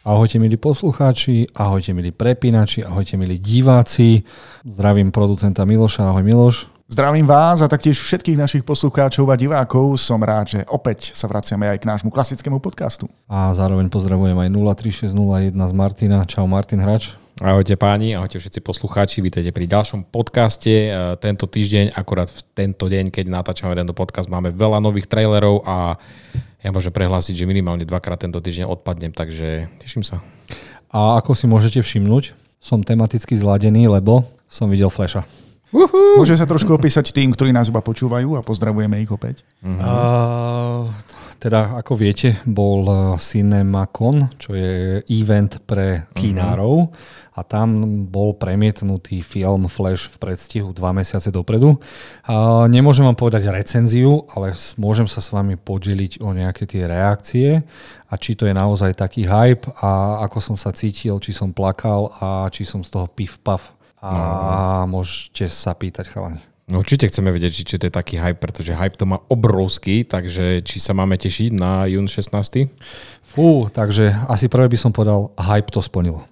Ahojte milí poslucháči, ahojte milí prepínači, ahojte milí diváci. Zdravím producenta Miloša, ahoj Miloš. Zdravím vás a taktiež všetkých našich poslucháčov a divákov. Som rád, že opäť sa vraciame aj k nášmu klasickému podcastu. A zároveň pozdravujem aj 03601 z Martina. Čau Martin Hrač. Ahojte páni, ahojte všetci poslucháči, vítajte pri ďalšom podcaste. E, tento týždeň, akorát v tento deň, keď natáčame tento podcast, máme veľa nových trailerov a ja môžem prehlásiť, že minimálne dvakrát tento týždeň odpadnem, takže teším sa. A ako si môžete všimnúť, som tematicky zladený, lebo som videl Flasha. Uhu. Môže sa trošku opísať tým, ktorí nás iba počúvajú a pozdravujeme ich opäť. Uh-huh. Uh, teda, ako viete, bol CinemaCon, čo je event pre kinárov uh-huh. a tam bol premietnutý film Flash v predstihu dva mesiace dopredu. Uh, nemôžem vám povedať recenziu, ale môžem sa s vami podeliť o nejaké tie reakcie a či to je naozaj taký hype a ako som sa cítil, či som plakal a či som z toho piv-pav a no. môžete sa pýtať chalani. No, určite chceme vedieť, či, to je taký hype, pretože hype to má obrovský, takže či sa máme tešiť na jún 16. Fú, takže asi prvé by som povedal, hype to splnilo.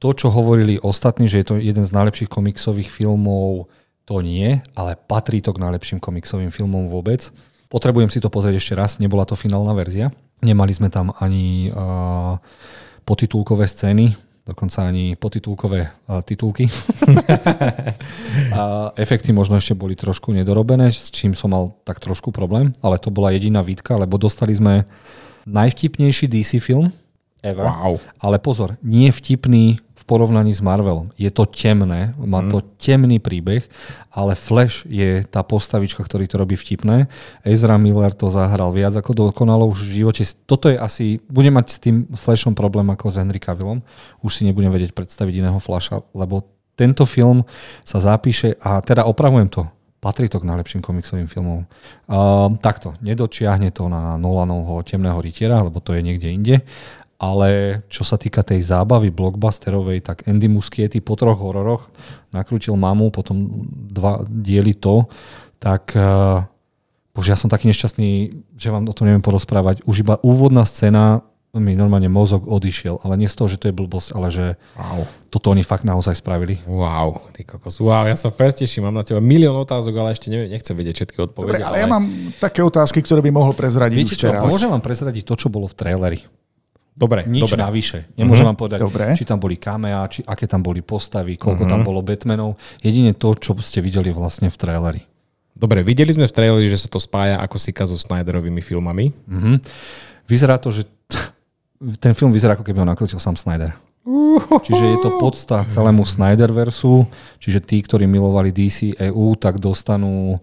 To, čo hovorili ostatní, že je to jeden z najlepších komiksových filmov, to nie, ale patrí to k najlepším komiksovým filmom vôbec. Potrebujem si to pozrieť ešte raz, nebola to finálna verzia. Nemali sme tam ani uh, potitulkové scény, dokonca ani potitulkové titulky. a efekty možno ešte boli trošku nedorobené, s čím som mal tak trošku problém, ale to bola jediná výtka, lebo dostali sme najvtipnejší DC film ever. Wow. Ale pozor, nie vtipný v porovnaní s Marvelom. Je to temné, má to mhm. temný príbeh, ale Flash je tá postavička, ktorý to robí vtipné. Ezra Miller to zahral viac ako dokonalo už v živote. Toto je asi, budem mať s tým Flashom problém ako s Henry Cavillom. Už si nebudem vedieť predstaviť iného Flasha, lebo tento film sa zapíše a teda opravujem to. Patrí to k najlepším komiksovým filmom. Uh, takto, nedočiahne to na Nolanovho Temného rytiera, lebo to je niekde inde, ale čo sa týka tej zábavy blockbusterovej, tak Andy Muschietti po troch hororoch nakrútil mamu, potom dva diely to, tak uh, bože, ja som taký nešťastný, že vám o tom neviem porozprávať. Už iba úvodná scéna mi normálne mozog odišiel, ale nie z toho, že to je blbosť, ale že wow. toto oni fakt naozaj spravili. Wow, ty kokos, wow, ja sa fest teším, mám na teba milión otázok, ale ešte neviem, nechcem vedieť všetky odpovede. Dobre, ale, ale ja mám také otázky, ktoré by mohol prezradiť Viete už čo, teraz. Môžem vám prezradiť to, čo bolo v traileri. Dobre, Nič dobre. navyše. Nemôžem mm-hmm. vám povedať, dobre. či tam boli kamea, či aké tam boli postavy, koľko mm-hmm. tam bolo Batmanov. Jedine to, čo ste videli vlastne v traileri. Dobre, videli sme v traileri, že sa to spája ako sika so Snyderovými filmami. Mm-hmm. Vyzerá to, že ten film vyzerá ako keby ho nakrutil sám Snyder. Čiže je to podsta celému Snyderversu, čiže tí, ktorí milovali DC EU, tak dostanú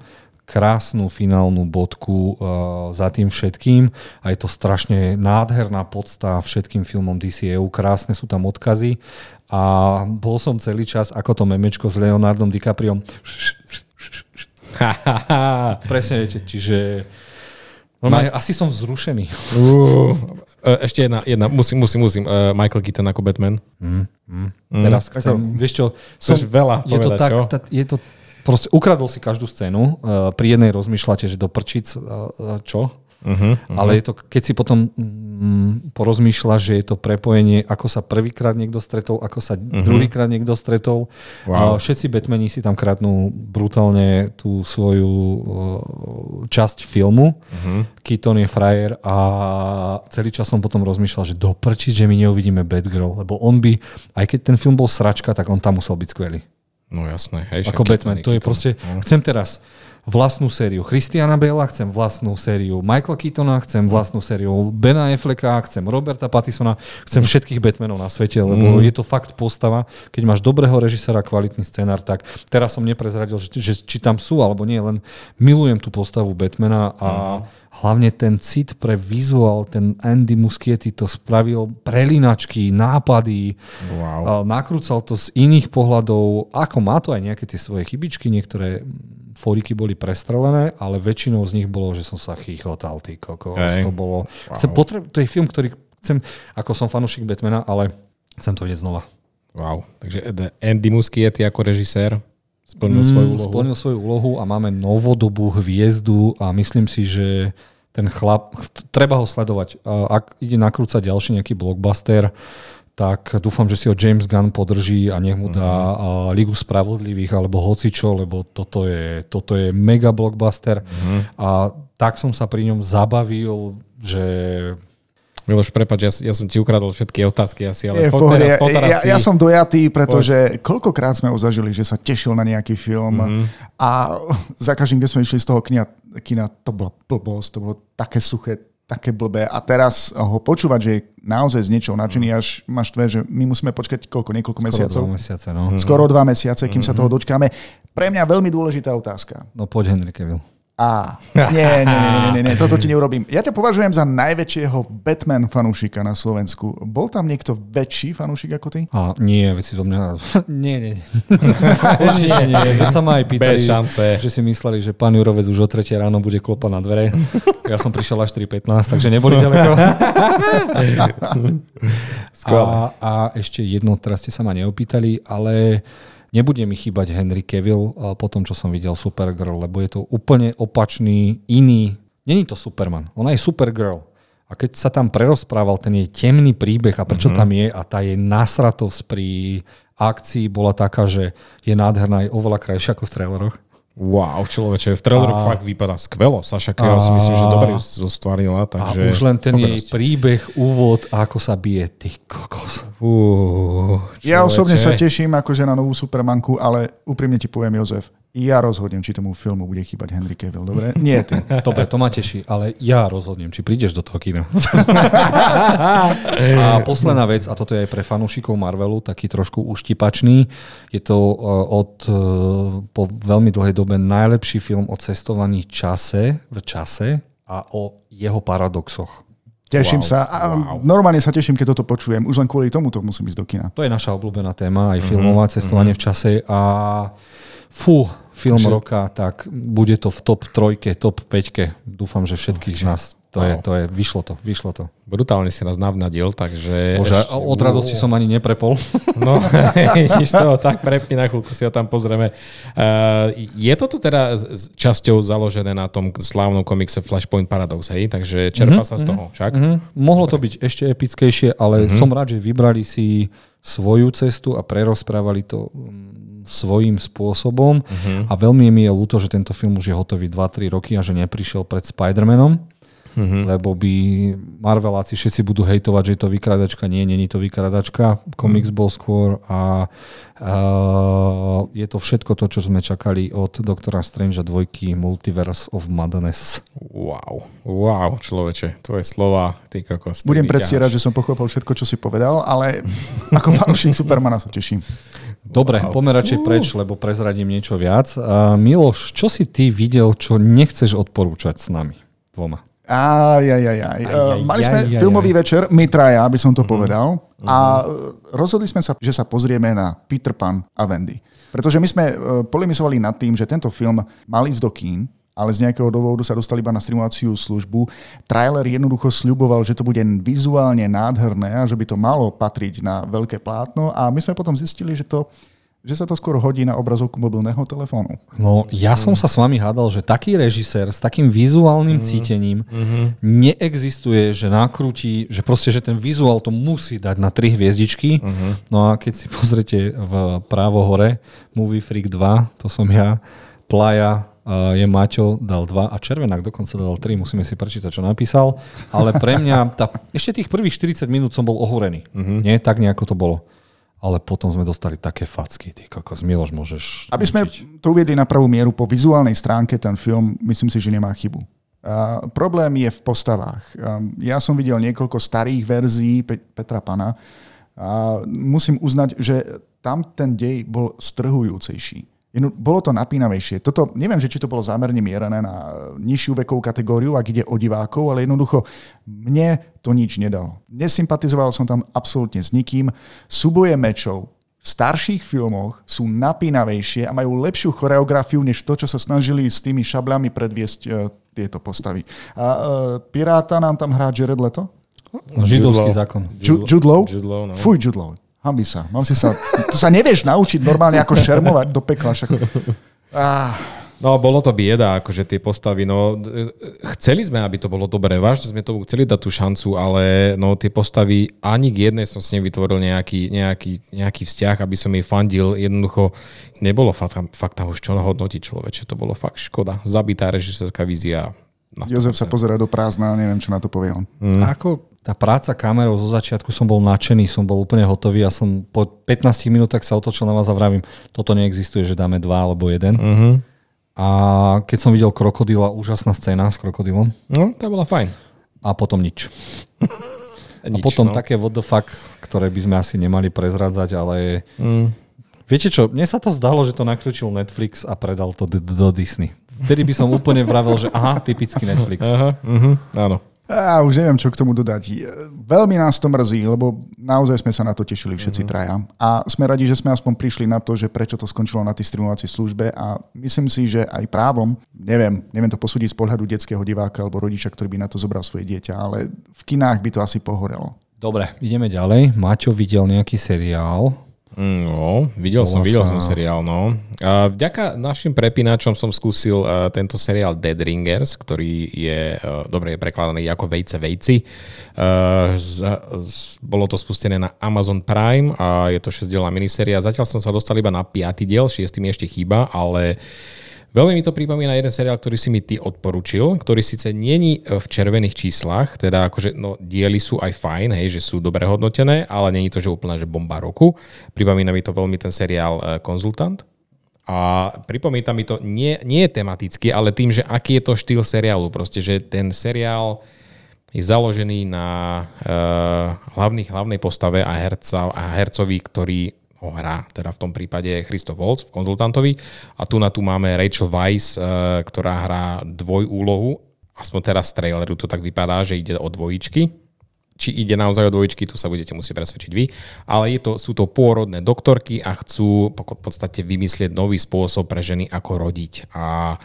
krásnu finálnu bodku uh, za tým všetkým a je to strašne nádherná podsta všetkým filmom DCEU, krásne sú tam odkazy a bol som celý čas ako to memečko s Leonardom DiCapriom Presne viete, čiže normálne, Ma... asi som vzrušený. Uh, ešte jedna, jedna, musím, musím, musím. Uh, Michael Keaton ako Batman. Mm, mm. Teraz chcem, ako, vieš čo, som, veľa povedať, je to tak, čo? Tak, je to proste ukradol si každú scénu, uh, pri jednej rozmýšľate, že do prčic, uh, čo? Uh-huh, uh-huh. Ale je to, keď si potom mm, porozmýšľaš, že je to prepojenie, ako sa prvýkrát niekto stretol, ako sa uh-huh. druhýkrát niekto stretol. Wow. Všetci Batmani si tam kradnú brutálne tú svoju uh, časť filmu. Uh-huh. Keaton je frajer a celý čas som potom rozmýšľal, že do prčic, že my neuvidíme Batgirl, lebo on by, aj keď ten film bol sračka, tak on tam musel byť skvelý. No jasné. Hej, ako Batman. To je proste, no. chcem teraz vlastnú sériu Christiana Bela, chcem vlastnú sériu Michaela Keatona, chcem vlastnú sériu Bena Afflecka, chcem Roberta Pattisona, chcem všetkých Batmanov na svete, lebo mm. je to fakt postava. Keď máš dobrého režisera, kvalitný scenár, tak teraz som neprezradil, že, že či tam sú alebo nie, len milujem tú postavu Batmana a mm hlavne ten cit pre vizuál, ten Andy Muschietti to spravil prelinačky, nápady, wow. nakrúcal to z iných pohľadov, ako má to aj nejaké tie svoje chybičky, niektoré foriky boli prestrelené, ale väčšinou z nich bolo, že som sa chichotal, ty kokos, hey. to bolo, wow. chcem potreb, to je film, ktorý chcem, ako som fanúšik Batmana, ale chcem to vidieť znova. Wow, takže Andy Muschietti ako režisér Splnil mm, svoju úlohu. Splnil svoju úlohu a máme novodobú hviezdu a myslím si, že ten chlap, treba ho sledovať. Ak ide nakrúcať ďalší nejaký blockbuster, tak dúfam, že si ho James Gunn podrží a nech mu dá a, Ligu spravodlivých alebo hocičo, lebo toto je, toto je mega blockbuster. A tak som sa pri ňom zabavil, že Miloš, prepáč, ja, ja som ti ukradol všetky otázky asi, ale Je poď teraz, Ja, poď teraz ja, ty. ja som dojatý, pretože koľkokrát sme ho zažili, že sa tešil na nejaký film Mhm. a za každým, keď sme išli z toho kina, kina, to bola blbosť, to bolo také suché, také blbé. A teraz ho počúvať, že je naozaj z niečoho nadšený, až máš tvé, že my musíme počkať koľko, niekoľko skoro mesiacov? dva mesiace. No. Skoro dva mesiace, kým sa toho dočkáme. Pre mňa veľmi dôležitá otázka. no poď Henry Cavill. Á, nie, nie, nie, nie, nie, nie, toto ti neurobím. Ja ťa považujem za najväčšieho Batman fanúšika na Slovensku. Bol tam niekto väčší fanúšik ako ty? A nie, veci zo mňa... nie, nie, nie. Určite nie. Keď sa ma aj pýtali, Bez šance. že si mysleli, že pán Jurovec už o 3 ráno bude klopať na dvere. Ja som prišiel až 4.15, takže neboli ďaleko. A, a ešte jedno, teraz ste sa ma neopýtali, ale nebude mi chýbať Henry Cavill po tom, čo som videl Supergirl, lebo je to úplne opačný, iný. Není to Superman, ona je Supergirl. A keď sa tam prerozprával ten jej temný príbeh a prečo mm-hmm. tam je a tá jej nasratosť pri akcii bola taká, že je nádherná, je oveľa krajšia ako v traileroch. Wow, človeče, v traileroch fakt vypadá skvelo. Saša Kiel si myslím, že dobre ju zostvarila, A takže... už len ten jej príbeh, úvod, ako sa bije, ty kokos. Fú, Ja osobne sa teším akože na novú Supermanku, ale úprimne ti poviem, Jozef, ja rozhodnem, či tomu filmu bude chýbať Henry Cavill, dobre? Nie ty. Dobre, to ma teší, ale ja rozhodnem, či prídeš do toho kina. a posledná vec, a toto je aj pre fanúšikov Marvelu, taký trošku uštipačný, je to uh, od uh, po veľmi dlhej dobe najlepší film o cestovaní čase, v čase a o jeho paradoxoch. Teším Wow, sa. A wow. normálne sa teším, keď toto počujem. Už len kvôli tomu to musím ísť do kina. To je naša obľúbená téma, aj filmová cestovanie v čase a fú, film roka, tak bude to v top trojke, top 5. Dúfam, že všetkých z nás to je, to je, vyšlo to, vyšlo to. Brutálne si nás navnadil, takže... Bože, ešte- od radosti som ani neprepol. No, vidíš to, tak prepni na chvíľku si ho tam pozrieme. Uh, je toto teda s- časťou založené na tom slávnom komikse Flashpoint Paradox, hej? Takže čerpa sa z toho, však? Mhm. Mohlo to byť ešte epickejšie, ale som rád, že vybrali si svoju cestu a prerozprávali to mm, svojím spôsobom. A veľmi mi je ľúto, že tento film už je hotový 2-3 roky a že neprišiel pred Spider-Manom. Lebo by Marveláci všetci budú hejtovať, že je to vykradačka. Nie, není to vykradačka. Komiks bol skôr a, a je to všetko to, čo sme čakali od Doktora Strange dvojky Multiverse of Madness. Wow, wow, človeče, tvoje slova, ty kokos. Budem vyťaháš. predstierať, že som pochopil všetko, čo si povedal, ale ako fanúšik Supermana sa teším. Dobre, wow. poďme radšej preč, lebo prezradím niečo viac. A Miloš, čo si ty videl, čo nechceš odporúčať s nami dvoma? Aj, aj, aj, aj. Aj, Mali aj, sme aj, filmový aj. večer, my traja, aby som to povedal, a e, rozhodli sme sa, že sa pozrieme na Peter Pan a Wendy. Pretože my sme e, polemizovali nad tým, že tento film mal ísť do kín, ale z nejakého dôvodu sa dostal iba na streamovaciu službu. Trailer jednoducho sľuboval, že to bude vizuálne nádherné a že by to malo patriť na veľké plátno a my sme potom zistili, že to že sa to skôr hodí na obrazovku mobilného telefónu. No, ja som sa s vami hádal, že taký režisér s takým vizuálnym cítením neexistuje, že nakrúti, že proste, že ten vizuál to musí dať na tri hviezdičky. No a keď si pozrete v právo hore Movie Freak 2, to som ja, Playa je Maťo, dal 2 a Červenák dokonca dal 3, musíme si prečítať, čo napísal. Ale pre mňa, tá, ešte tých prvých 40 minút som bol ohorený. Nie, tak nejako to bolo. Ale potom sme dostali také facky, ty kokos, Miloš, môžeš... Aby sme učiť. to uviedli na pravú mieru, po vizuálnej stránke ten film, myslím si, že nemá chybu. A problém je v postavách. A ja som videl niekoľko starých verzií Pe- Petra Pana a musím uznať, že tam ten dej bol strhujúcejší. Bolo to napínavejšie. Toto, neviem, že či to bolo zámerne mierené na nižšiu vekovú kategóriu, ak ide o divákov, ale jednoducho mne to nič nedalo. Nesympatizoval som tam absolútne s nikým. Súboje mečov v starších filmoch sú napínavejšie a majú lepšiu choreografiu, než to, čo sa snažili s tými šabľami predviesť e, tieto postavy. A e, Piráta nám tam hrá Jared Leto? No, židovský zákon. Ju- Jude Law? Jude Law, no. Fuj, Jude Law. Hambi sa. Mal si sa. To sa nevieš naučiť normálne ako šermovať do pekla. Však... Ah, No, bolo to bieda, akože tie postavy, no, chceli sme, aby to bolo dobré, vážne sme tomu chceli dať tú šancu, ale no, tie postavy, ani k jednej som s ním vytvoril nejaký, nejaký, nejaký vzťah, aby som jej fandil, jednoducho nebolo fakt, fakt tam už čo hodnotiť človeče, to bolo fakt škoda. Zabitá režisérska vízia. Jozef sa pozera do prázdna, neviem, čo na to povie on. Mm. Ako tá práca kamerou zo začiatku som bol nadšený, som bol úplne hotový a som po 15 minútach sa otočil na vás a vravím, toto neexistuje, že dáme dva alebo jeden. Uh-huh. A keď som videl krokodila, úžasná scéna s krokodilom. No, to bola fajn. A potom nič. nič a potom no. také what the fuck, ktoré by sme asi nemali prezradzať, ale... Mm. Viete čo, mne sa to zdalo, že to nakrútil Netflix a predal to do Disney. Vtedy by som úplne vravel, že aha, typický Netflix. Aha, uh-huh, áno. A už neviem, čo k tomu dodať. Veľmi nás to mrzí, lebo naozaj sme sa na to tešili všetci mm-hmm. traja. A sme radi, že sme aspoň prišli na to, že prečo to skončilo na tej streamovacej službe a myslím si, že aj právom, neviem, neviem to posúdiť z pohľadu detského diváka alebo rodiča, ktorý by na to zobral svoje dieťa, ale v kinách by to asi pohorelo. Dobre, ideme ďalej. Maťo videl nejaký seriál, No, videl som, videl som seriál, no. A vďaka našim prepínačom som skúsil uh, tento seriál Dead Ringers, ktorý je, uh, dobre, je prekladaný ako Vejce Vejci. Uh, z, z, bolo to spustené na Amazon Prime a je to 6 miniséria. Zatiaľ som sa dostal iba na 5. diel, 6. mi ešte chýba, ale uh, Veľmi mi to pripomína jeden seriál, ktorý si mi ty odporučil, ktorý síce není v červených číslach, teda akože no, diely sú aj fajn, hej, že sú dobre hodnotené, ale není to, že úplne že bomba roku. Pripomína mi to veľmi ten seriál e, Konzultant. A pripomína mi to nie, nie tematicky, ale tým, že aký je to štýl seriálu. Proste, že ten seriál je založený na uh, hlavných, hlavnej postave a, herca, a hercovi, ktorý ho hrá, teda v tom prípade Christoph Waltz v konzultantovi a tu na tu máme Rachel Weisz, eh, ktorá hrá dvojúlohu, aspoň teraz z traileru to tak vypadá, že ide o dvojičky, či ide naozaj o dvojičky, tu sa budete musieť presvedčiť vy, ale je to, sú to pôrodné doktorky a chcú v podstate vymyslieť nový spôsob pre ženy, ako rodiť. A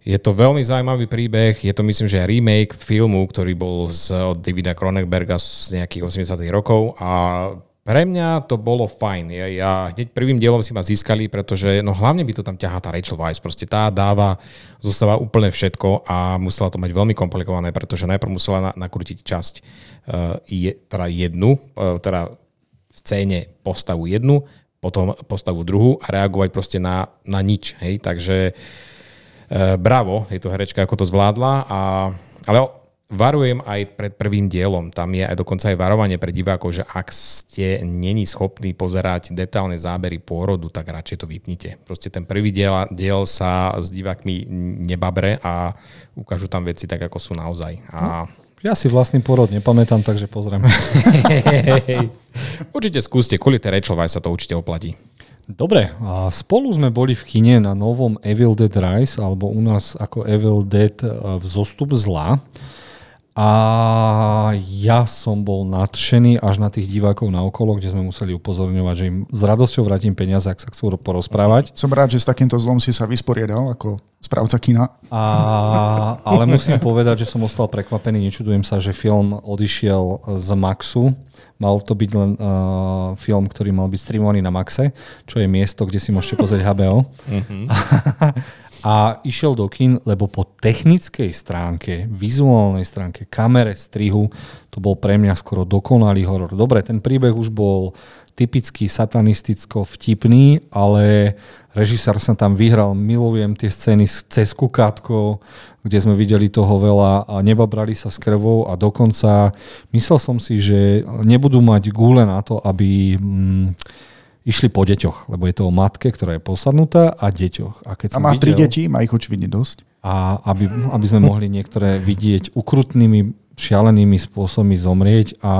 je to veľmi zaujímavý príbeh, je to myslím, že remake filmu, ktorý bol z, od Davida Cronenberga z nejakých 80 rokov a pre mňa to bolo fajn. Ja, ja hneď prvým dielom si ma získali, pretože no hlavne by to tam ťahá tá Rachel Weisz. Proste tá dáva, zostáva úplne všetko a musela to mať veľmi komplikované, pretože najprv musela na, nakrútiť časť, uh, je, teda jednu, uh, teda v scéne postavu jednu, potom postavu druhú a reagovať proste na, na nič. Hej? Takže uh, bravo tejto herečke, ako to zvládla. A, ale Varujem aj pred prvým dielom. Tam je aj dokonca aj varovanie pre divákov, že ak ste není schopní pozerať detálne zábery pôrodu, tak radšej to vypnite. Proste ten prvý diel, diel sa s divákmi nebabre a ukážu tam veci tak, ako sú naozaj. A... Ja si vlastný pôrod nepamätám, takže pozriem. určite skúste, kvôli tej Rachel Weiss sa to určite oplatí. Dobre, a spolu sme boli v kine na novom Evil Dead Rise, alebo u nás ako Evil Dead e, vzostup zla. A ja som bol nadšený až na tých divákov na okolo, kde sme museli upozorňovať, že im s radosťou vrátim peniaze, ak sa chcú porozprávať. Som rád, že s takýmto zlom si sa vysporiadal ako správca kina. A, ale musím povedať, že som ostal prekvapený. Nečudujem sa, že film odišiel z Maxu. Mal to byť len uh, film, ktorý mal byť streamovaný na Maxe, čo je miesto, kde si môžete pozrieť HBO. Mm-hmm. a išiel do kin, lebo po technickej stránke, vizuálnej stránke, kamere, strihu, to bol pre mňa skoro dokonalý horor. Dobre, ten príbeh už bol typicky satanisticko vtipný, ale režisár sa tam vyhral. Milujem tie scény cez kukátko, kde sme videli toho veľa a nebabrali sa s krvou a dokonca myslel som si, že nebudú mať gúle na to, aby... Mm, išli po deťoch, lebo je to o matke, ktorá je posadnutá a deťoch. A, keď a má videl, tri deti, má ich očividne dosť. A aby, aby sme mohli niektoré vidieť ukrutnými, šialenými spôsobmi zomrieť a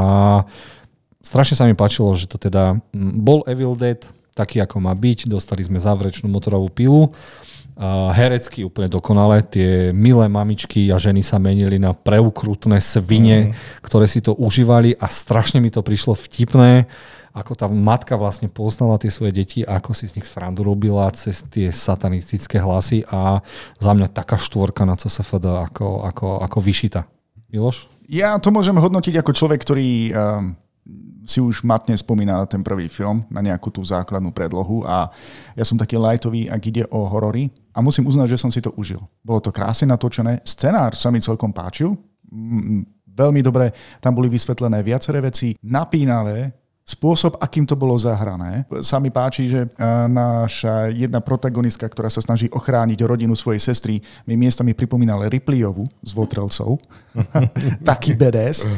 strašne sa mi páčilo, že to teda bol Evil Dead, taký ako má byť, dostali sme záverečnú motorovú pilu, Uh, herecky úplne dokonale. Tie milé mamičky a ženy sa menili na preukrutné svine, mm. ktoré si to užívali a strašne mi to prišlo vtipné ako tá matka vlastne poznala tie svoje deti a ako si z nich srandu robila cez tie satanistické hlasy a za mňa taká štvorka na CSFD ako, ako, ako vyšita. Miloš? Ja to môžem hodnotiť ako človek, ktorý um, si už matne spomína na ten prvý film, na nejakú tú základnú predlohu a ja som taký lightový, ak ide o horory a musím uznať, že som si to užil. Bolo to krásne natočené, scenár sa mi celkom páčil, veľmi dobre, tam boli vysvetlené viaceré veci, napínavé, spôsob, akým to bolo zahrané. Sa mi páči, že naša jedna protagonistka, ktorá sa snaží ochrániť rodinu svojej sestry, mi miestami pripomínala Ripleyovú z Votrelcov. Taký BDS.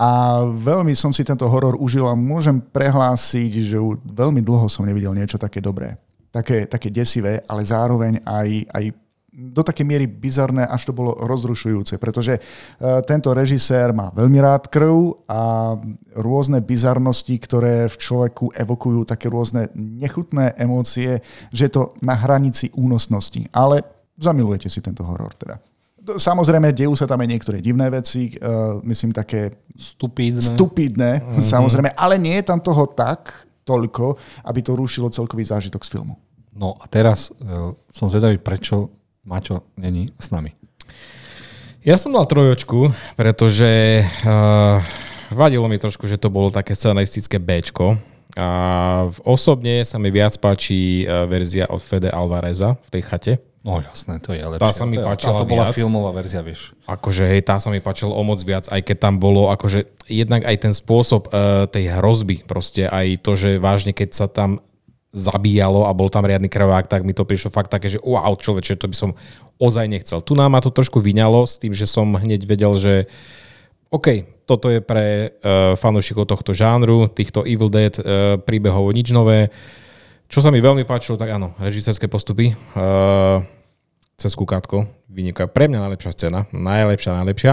A veľmi som si tento horor užil a môžem prehlásiť, že veľmi dlho som nevidel niečo také dobré. Také, také desivé, ale zároveň aj, aj do takej miery bizarné, až to bolo rozrušujúce, pretože uh, tento režisér má veľmi rád krv a rôzne bizarnosti, ktoré v človeku evokujú také rôzne nechutné emócie, že je to na hranici únosnosti. Ale zamilujete si tento horor teda. Samozrejme, dejú sa tam aj niektoré divné veci, uh, myslím také stupidné, stupidné mm-hmm. samozrejme, ale nie je tam toho tak toľko, aby to rušilo celkový zážitok z filmu. No a teraz uh, som zvedavý, prečo Maťo není s nami. Ja som dal trojočku, pretože uh, vadilo mi trošku, že to bolo také scenaristické Bčko. A osobne sa mi viac páči uh, verzia od Fede Alvareza v tej chate. No jasné, to je lepšie. Tá sa mi páčila to bola viac. filmová verzia, vieš. Akože hej, tá sa mi páčila o moc viac, aj keď tam bolo, akože jednak aj ten spôsob uh, tej hrozby, proste aj to, že vážne keď sa tam zabíjalo a bol tam riadny krvák, tak mi to prišlo fakt také, že wow, človeče, to by som ozaj nechcel. Tu nám ma to trošku vyňalo s tým, že som hneď vedel, že OK, toto je pre uh, fanúšikov tohto žánru, týchto Evil Dead uh, príbehov nič nové. Čo sa mi veľmi páčilo, tak áno, režisérske postupy. Uh, cez kukátko vyniká pre mňa najlepšia scéna, najlepšia, najlepšia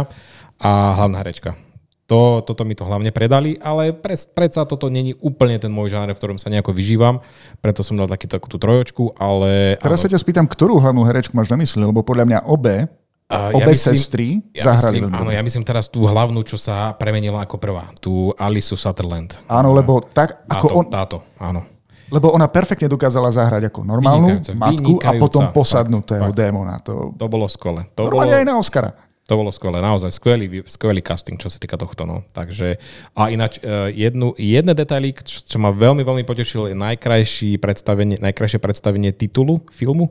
a hlavná herečka. To, toto mi to hlavne predali, ale pre, predsa toto není úplne ten môj žáner, v ktorom sa nejako vyžívam, preto som dal taký, takú tú trojočku, ale... Teraz áno. sa ťa spýtam, ktorú hlavnú herečku máš na mysli, lebo podľa mňa obe Uh, Obe ja myslím, sestry ja zahrali myslím, Áno, ja myslím teraz tú hlavnú, čo sa premenila ako prvá. Tú Alisu Sutherland. Áno, lebo tak ako táto, on... Táto, áno. Lebo ona perfektne dokázala zahrať ako normálnu Vynikajúca, matku a potom vynikajúca, posadnutého fakt, démona. To, To bolo skvelé. To normálne bolo, aj na Oscara. To bolo skvelé, naozaj skvelý, skvelý casting, čo sa týka tohto. No. Takže, a ináč eh, jednu, jedné detaily, čo, čo ma veľmi, veľmi potešilo, je najkrajší predstavenie, najkrajšie predstavenie titulu filmu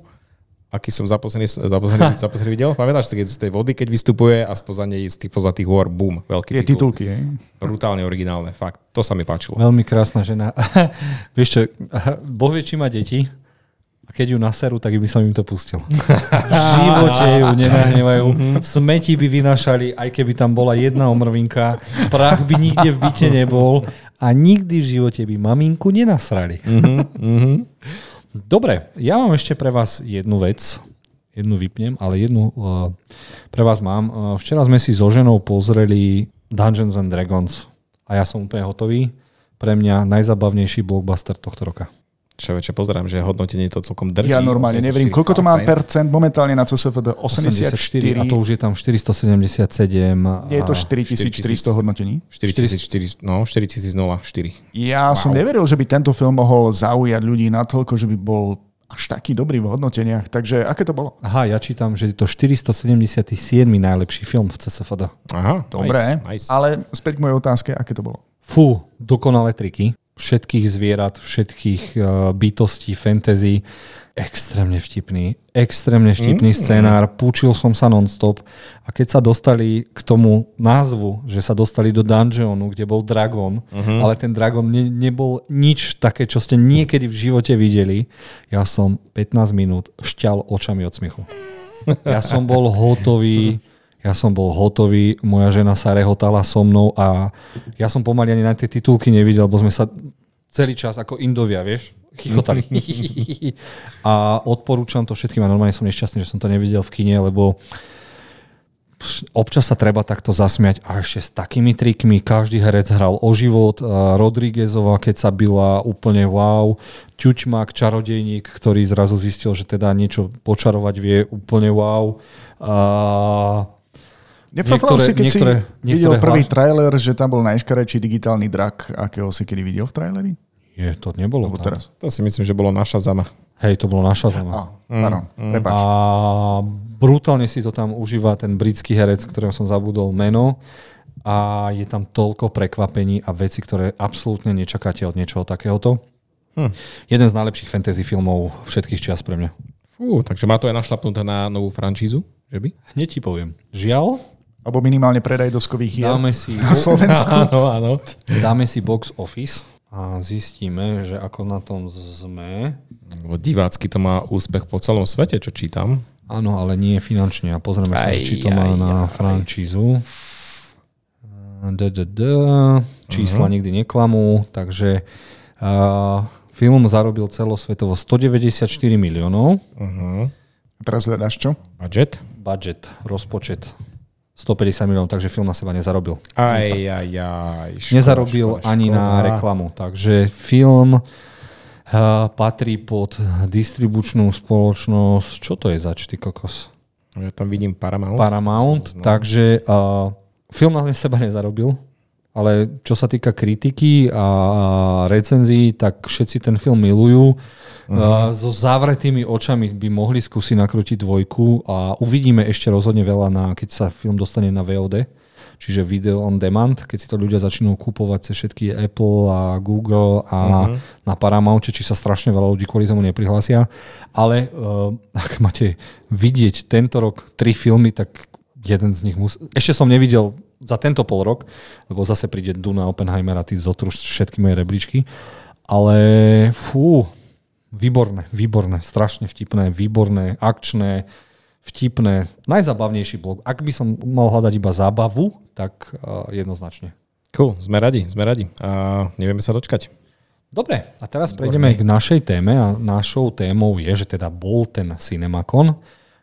aký som za posledný, za posledný, za posledný videl. Pamätáš si, keď z tej vody, keď vystupuje a spoza nej z tých pozatých hôr, boom, veľký Tie titul. titulky, hej? Brutálne originálne, fakt. To sa mi páčilo. Veľmi krásna žena. Vieš čo, Boh vie, či má deti. A keď ju naserú, tak by som im to pustil. V živote ju nenahnevajú. Smeti by vynašali, aj keby tam bola jedna omrvinka. Prach by nikde v byte nebol. A nikdy v živote by maminku nenasrali. Dobre, ja mám ešte pre vás jednu vec. Jednu vypnem, ale jednu uh, pre vás mám. Uh, včera sme si so ženou pozreli Dungeons and Dragons a ja som úplne hotový. Pre mňa najzabavnejší blockbuster tohto roka. Čo veče, pozerám, že hodnotenie to celkom drží. Ja normálne neverím. Koľko to má percent momentálne na CSFD? 84? 84 a to už je tam 477. Nie je to a 4400 hodnotení? 4000, no, 4004. Ja wow. som neveril, že by tento film mohol zaujať ľudí natoľko, že by bol až taký dobrý v hodnoteniach. Takže aké to bolo? Aha, ja čítam, že je to 477. najlepší film v CSFD. Aha, Dobre, nice, nice. ale späť k mojej otázke, aké to bolo? Fú, dokonalé triky všetkých zvierat, všetkých uh, bytostí, fantasy. Extrémne vtipný, extrémne vtipný mm. scenár. Púčil som sa non-stop a keď sa dostali k tomu názvu, že sa dostali do dungeonu, kde bol dragon, mm-hmm. ale ten dragon ne, nebol nič také, čo ste niekedy v živote videli, ja som 15 minút šťal očami od smiechu. Ja som bol hotový, ja som bol hotový, moja žena sa rehotala so mnou a ja som pomaly ani na tie titulky nevidel, lebo sme sa celý čas ako Indovia, vieš, chichotali. a odporúčam to všetkým a normálne som nešťastný, že som to nevidel v kine, lebo občas sa treba takto zasmiať a ešte s takými trikmi. Každý herec hral o život. Rodríguezová, keď sa byla úplne wow. Ťuťmak, čarodejník, ktorý zrazu zistil, že teda niečo počarovať vie úplne wow. A Nefraflal si, keď niektoré, si videl niektoré prvý trailer, že tam bol najškarejší digitálny drak, akého si kedy videl v traileri? Je, to nebolo Lebo teraz. To si myslím, že bolo naša zama. Hej, to bolo naša zama. Á, áno, prepáč. A brutálne si to tam užíva ten britský herec, ktorého som zabudol meno. a je tam toľko prekvapení a veci, ktoré absolútne nečakáte od niečoho takéhoto. Hm. Jeden z najlepších fantasy filmov všetkých čias pre mňa. Fú, takže má to aj našlapnuté na novú francízu, že by? Hneď ti poviem. Žiaľ, Alebo minimálne predaj doskových hier dáme si, na Slovensku. Áno, áno. dáme si box office a zistíme, že ako na tom sme. Lebo divácky to má úspech po celom svete, čo čítam. Áno, ale nie finančne. A pozrieme sa, Aj, či to má aj, na aj. d, d. Čísla uh-huh. nikdy neklamú, takže uh, film zarobil celosvetovo 194 miliónov. Uh-huh. Teraz hľadáš čo? Budget? Budget, rozpočet 150 miliónov, takže film na seba nezarobil. Aj, aj, aj. Škoda, Nezarobil škoda, ani škoda. na reklamu, takže film uh, patrí pod distribučnú spoločnosť. Čo to je zač, ty kokos? Ja tam vidím Paramount. Paramount, takže uh, film na seba nezarobil, ale čo sa týka kritiky a recenzií, tak všetci ten film milujú. Uh, so zavretými očami by mohli skúsiť nakrútiť dvojku a uvidíme ešte rozhodne veľa, na, keď sa film dostane na VOD, čiže video on demand, keď si to ľudia začnú kúpovať cez všetky Apple a Google a na Paramounte, či sa strašne veľa ľudí kvôli tomu neprihlásia. Ale uh, ak máte vidieť tento rok tri filmy, tak jeden z nich musí... Ešte som nevidel za tento pol rok, lebo zase príde Duna Oppenheimer a ty zotruš všetky moje rebríčky. Ale fú, výborné, výborné, strašne vtipné, výborné, akčné, vtipné, najzabavnejší blog. Ak by som mal hľadať iba zábavu, tak uh, jednoznačne. Cool, sme radi, sme radi. A nevieme sa dočkať. Dobre, a teraz prejdeme k našej téme a našou témou je, že teda bol ten Cinemacon,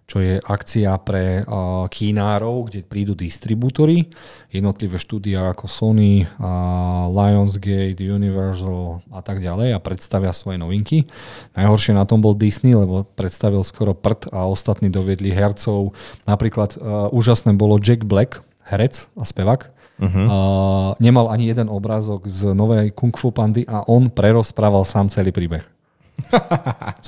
čo je akcia pre uh, kinárov, kde prídu distribútory, jednotlivé štúdia ako Sony, uh, Lionsgate, Universal a tak ďalej a predstavia svoje novinky. Najhoršie na tom bol Disney, lebo predstavil skoro prd a ostatní doviedli hercov. Napríklad uh, úžasné bolo Jack Black, herec a spevák, Uh-huh. Uh, nemal ani jeden obrázok z novej Kung Fu Pandy a on prerozprával sám celý príbeh.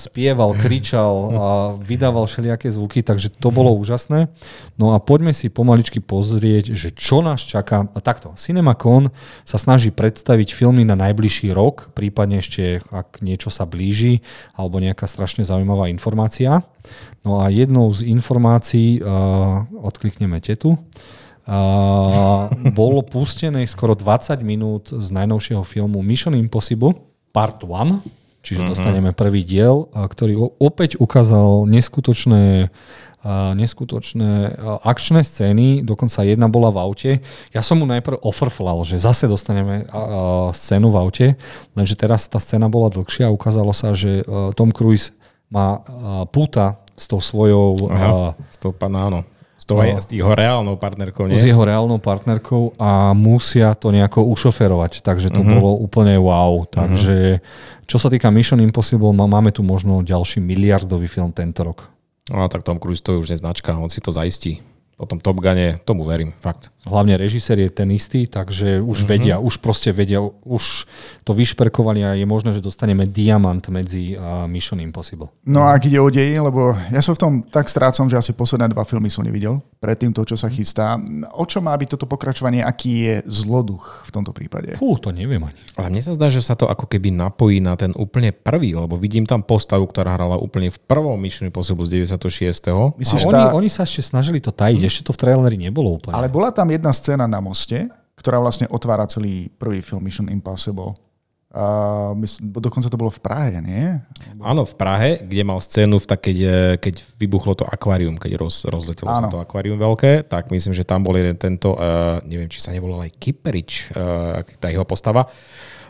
Spieval, kričal a vydával všelijaké zvuky, takže to bolo úžasné. No a poďme si pomaličky pozrieť, že čo nás čaká. A takto, CinemaCon sa snaží predstaviť filmy na najbližší rok, prípadne ešte ak niečo sa blíži, alebo nejaká strašne zaujímavá informácia. No a jednou z informácií, uh, odklikneme tetu, Uh, bolo pustené skoro 20 minút z najnovšieho filmu Mission Impossible Part 1, čiže uh-huh. dostaneme prvý diel, ktorý opäť ukázal neskutočné neskutočné akčné scény, dokonca jedna bola v aute. Ja som mu najprv ofrflal, že zase dostaneme scénu v aute, lenže teraz tá scéna bola dlhšia a ukázalo sa, že a, Tom Cruise má a, púta s tou svojou a, S tou pána, tou, No. s jeho reálnou partnerkou, nie? s jeho reálnou partnerkou a musia to nejako ušoferovať, takže to uh-huh. bolo úplne wow. Takže čo sa týka Mission Impossible, má- máme tu možno ďalší miliardový film tento rok. No tak Tom Cruise to je už neznačka, on si to zaistí. Po tom Top Gune, tomu verím, fakt. Hlavne režisér je ten istý, takže už uh-huh. vedia, už proste vedia, už to vyšperkovali a je možné, že dostaneme diamant medzi uh, Mission Impossible. No a ak ide o deji, lebo ja som v tom tak strácam, že asi posledné dva filmy som nevidel, predtým to, čo sa chystá. O čo má byť toto pokračovanie, aký je zloduch v tomto prípade? Fú, to neviem ani. Ale mne sa zdá, že sa to ako keby napojí na ten úplne prvý, lebo vidím tam postavu, ktorá hrala úplne v prvom Mission Impossible z 96. A Myslíš, že oni, tá... oni sa ešte snažili to tajiť, ešte to v traileri nebolo úplne. Ale bola tam jedna scéna na moste, ktorá vlastne otvára celý prvý film Mission Impossible. Uh, mysl, dokonca to bolo v Prahe, nie? Áno, v Prahe, kde mal scénu, v tak, keď, eh, keď vybuchlo to akvárium, keď roz, rozletelo sa to akvárium veľké, tak myslím, že tam bol jeden tento, uh, neviem, či sa nevolal aj Kiperič, uh, tá jeho postava.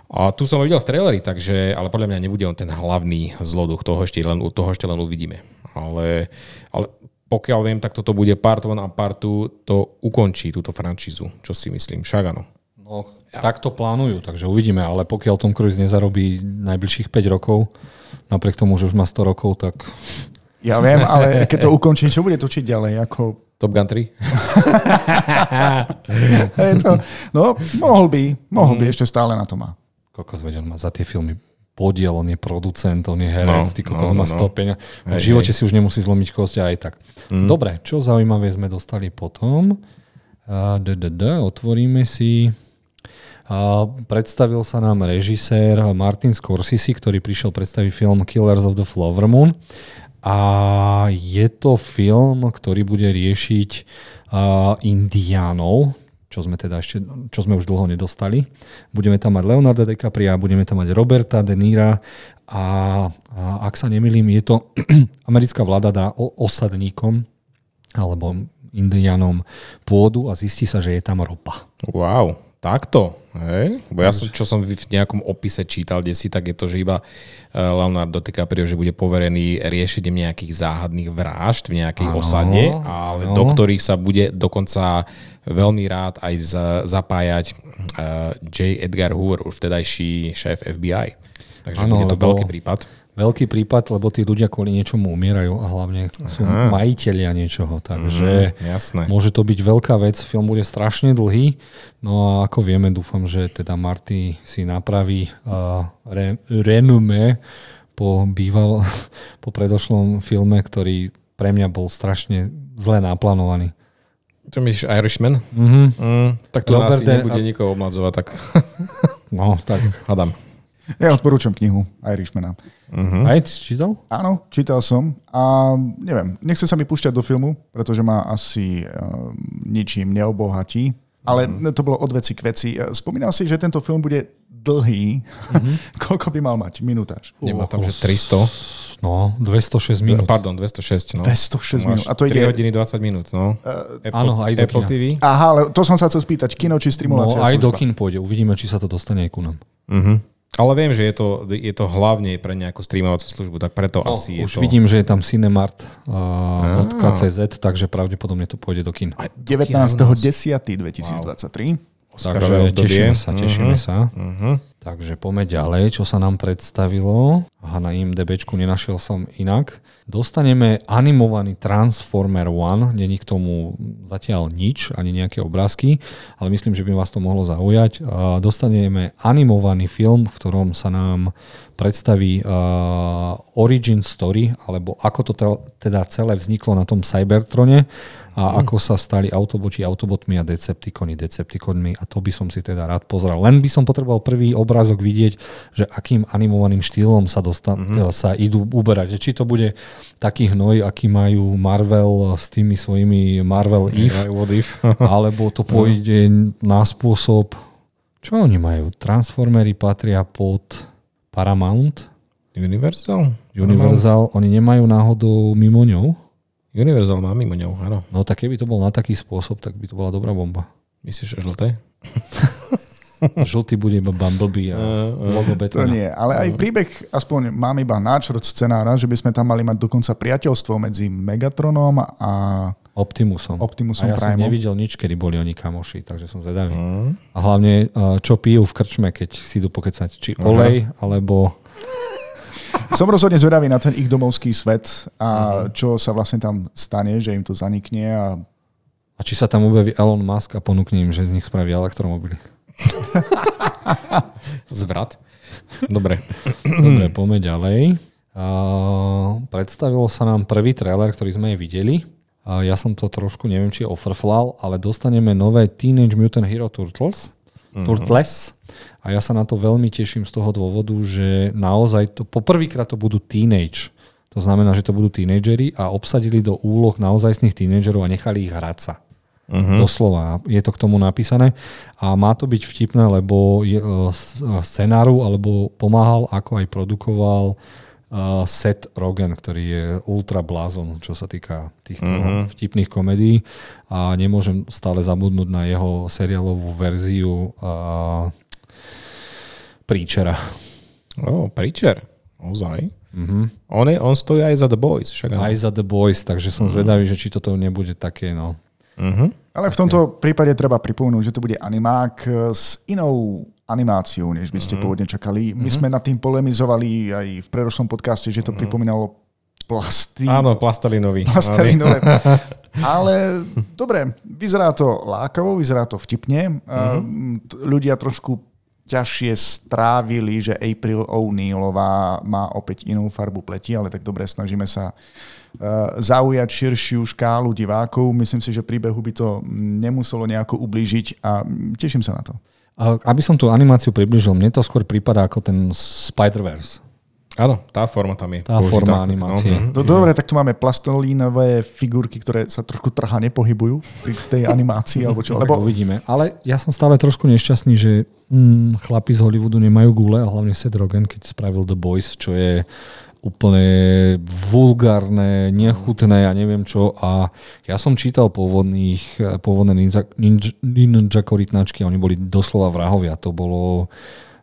A tu som ho videl v traileri, takže, ale podľa mňa nebude on ten hlavný zloduch, toho ešte len, toho ešte len uvidíme. Ale, ale pokiaľ viem, tak toto bude part 1 a part 2, to ukončí túto franšízu, čo si myslím. Však áno. No, tak to plánujú, takže uvidíme, ale pokiaľ Tom Cruise nezarobí najbližších 5 rokov, napriek tomu, že už má 100 rokov, tak Ja viem, ale keď to ukončí, čo bude točiť ďalej? Ako... Top Gun 3? Hej, to, no, mohol by, mohol by, ešte stále na to má. kokos veď, on má za tie filmy podiel, on je producent, on je herec, No, ty kokos no, má no, no. stopeň. V Hej, živote si už nemusí zlomiť kosť aj tak. Dobre, čo zaujímavé sme dostali potom. A, d, d, d, otvoríme si. A predstavil sa nám režisér Martin Scorsese, ktorý prišiel predstaviť film Killers of the Flower Moon. A je to film, ktorý bude riešiť uh, indiánov, čo sme teda ešte, čo sme už dlho nedostali. Budeme tam mať Leonardo DiCaprio, budeme tam mať Roberta De Nira a, a ak sa nemýlim, je to americká vláda dá osadníkom alebo indianom pôdu a zistí sa, že je tam ropa. Wow, takto. Hej? Bo ja som, čo som v nejakom opise čítal kde si, tak je to, že iba eh, Leonardo DiCaprio, že bude poverený riešením nejakých záhadných vražd v nejakej ano, osade, ale ano. do ktorých sa bude dokonca veľmi rád aj zapájať uh, J. Edgar Hoover, už vtedajší šéf FBI. Takže ano, bude to veľký prípad veľký prípad, lebo tí ľudia kvôli niečomu umierajú a hlavne sú Aha. majiteľia niečoho. Takže mm, jasné. môže to byť veľká vec. Film bude strašne dlhý. No a ako vieme, dúfam, že teda Marty si napraví uh, re, renume po býval, po predošlom filme, ktorý pre mňa bol strašne zle naplánovaný. To myslíš Irishman? Mm-hmm. Mm, tak to Robert asi nebude a... nikoho obmadzovať, tak... no, tak. Hadám. Ja odporúčam knihu Irishmana. Uh-huh. Aj si čítal? Áno, čítal som. A neviem, nechce sa mi púšťať do filmu, pretože ma asi uh, ničím neobohatí. Ale uh-huh. to bolo od veci k veci. E, spomínal si, že tento film bude dlhý. Uh-huh. Koľko by mal mať? Minútaž? Nemá tam, že 300. No, 206 minút. Pardon, 206. No. 206 minút. A to 3 ide... hodiny 20 minút. No. Uh, Apple, áno, aj do Apple kina. TV. Aha, ale to som sa chcel spýtať. Kino či streamovacia No, aj služba. do kin pôjde. Uvidíme, či sa to dostane aj ku nám. Uh-huh. Ale viem, že je to, je to hlavne pre nejakú streamovacú službu, tak preto no, asi už je to... vidím, že je tam cinemart.cz, uh, takže pravdepodobne to pôjde do kin. 19.10.2023. Wow. Takže tešíme sa, tešíme uh-huh. sa. Uh-huh. Takže poďme ďalej, čo sa nám predstavilo. Aha, na IMDBčku nenašiel som inak. Dostaneme animovaný Transformer One, není k tomu zatiaľ nič, ani nejaké obrázky, ale myslím, že by vás to mohlo zaujať. Dostaneme animovaný film, v ktorom sa nám predstaví origin story, alebo ako to teda celé vzniklo na tom Cybertrone a mm. ako sa stali autoboti autobotmi a Decepticoni Decepticonmi a to by som si teda rád pozrel. Len by som potreboval prvý obrázok vidieť, že akým animovaným štýlom sa, dostan- mm-hmm. sa idú uberať. Či to bude taký hnoj, aký majú Marvel s tými svojimi Marvel If, if. alebo to pôjde mm. na spôsob, čo oni majú? Transformery patria pod Paramount? Universal? Universal, Paramount. oni nemajú náhodou mimo ňou? Universal má mimo ňou, áno. No tak keby to bol na taký spôsob, tak by to bola dobrá bomba. Myslíš, že žlté? Žltý bude iba Bumblebee a logo To nie, ale aj príbeh, aspoň mám iba náčrt scenára, že by sme tam mali mať dokonca priateľstvo medzi Megatronom a Optimusom. Optimusom a ja Prime. som nevidel nič, kedy boli oni kamoši, takže som zvedavý. Mm. A hlavne, čo pijú v krčme, keď si idú pokecať, či olej, uh-huh. alebo som rozhodne zvedavý na ten ich domovský svet a čo sa vlastne tam stane, že im to zanikne. A, a či sa tam objaví Elon Musk a ponúkne im, že z nich spraví elektromobily. Zvrat. Dobre. Dobre, poďme ďalej. Uh, predstavil sa nám prvý trailer, ktorý sme videli. Uh, ja som to trošku, neviem, či ofrflal, ale dostaneme nové Teenage Mutant Hero Turtles. Turtles. A ja sa na to veľmi teším z toho dôvodu, že naozaj to, poprvýkrát to budú teenage. To znamená, že to budú tínedžeri a obsadili do úloh naozajstných tínedžerov a nechali ich hrať sa. Uh-huh. Doslova. Je to k tomu napísané. A má to byť vtipné, lebo je, uh, scenáru alebo pomáhal, ako aj produkoval uh, Seth Rogen, ktorý je ultra blázon, čo sa týka týchto uh-huh. vtipných komedií. A nemôžem stále zabudnúť na jeho seriálovú verziu uh, Preachera. Oh, Preacher. Ozaj. Mm-hmm. On, je, on stojí aj za The Boys. Však aj za The Boys, takže som mm-hmm. zvedavý, že či toto nebude také, no. Mm-hmm. Ale v tomto prípade treba pripomenúť, že to bude animák s inou animáciou, než by ste mm-hmm. pôvodne čakali. My mm-hmm. sme nad tým polemizovali aj v predošlom podcaste, že to mm-hmm. pripomínalo plasty. Áno, plastelinový. Plastelinové. Ale dobre, vyzerá to lákavo, vyzerá to vtipne. Mm-hmm. Ľudia trošku ťažšie strávili, že April O'Neillová má opäť inú farbu pleti, ale tak dobre, snažíme sa uh, zaujať širšiu škálu divákov. Myslím si, že príbehu by to nemuselo nejako ublížiť a teším sa na to. Aby som tú animáciu približil, mne to skôr prípada ako ten Spider-Verse. Áno, tá forma tam je. Tá použitá. forma animácie. No, no, Dobre, tak tu máme plastelínové figurky, ktoré sa trošku trha nepohybujú pri tej animácii. alebo čo. Lebo... Uvidíme. Ale ja som stále trošku nešťastný, že mm, chlapi z Hollywoodu nemajú gule a hlavne Seth Rogen, keď spravil The Boys, čo je úplne vulgárne, nechutné a neviem čo. A ja som čítal pôvodných, pôvodné ninja, ninja, oni boli doslova vrahovia. To bolo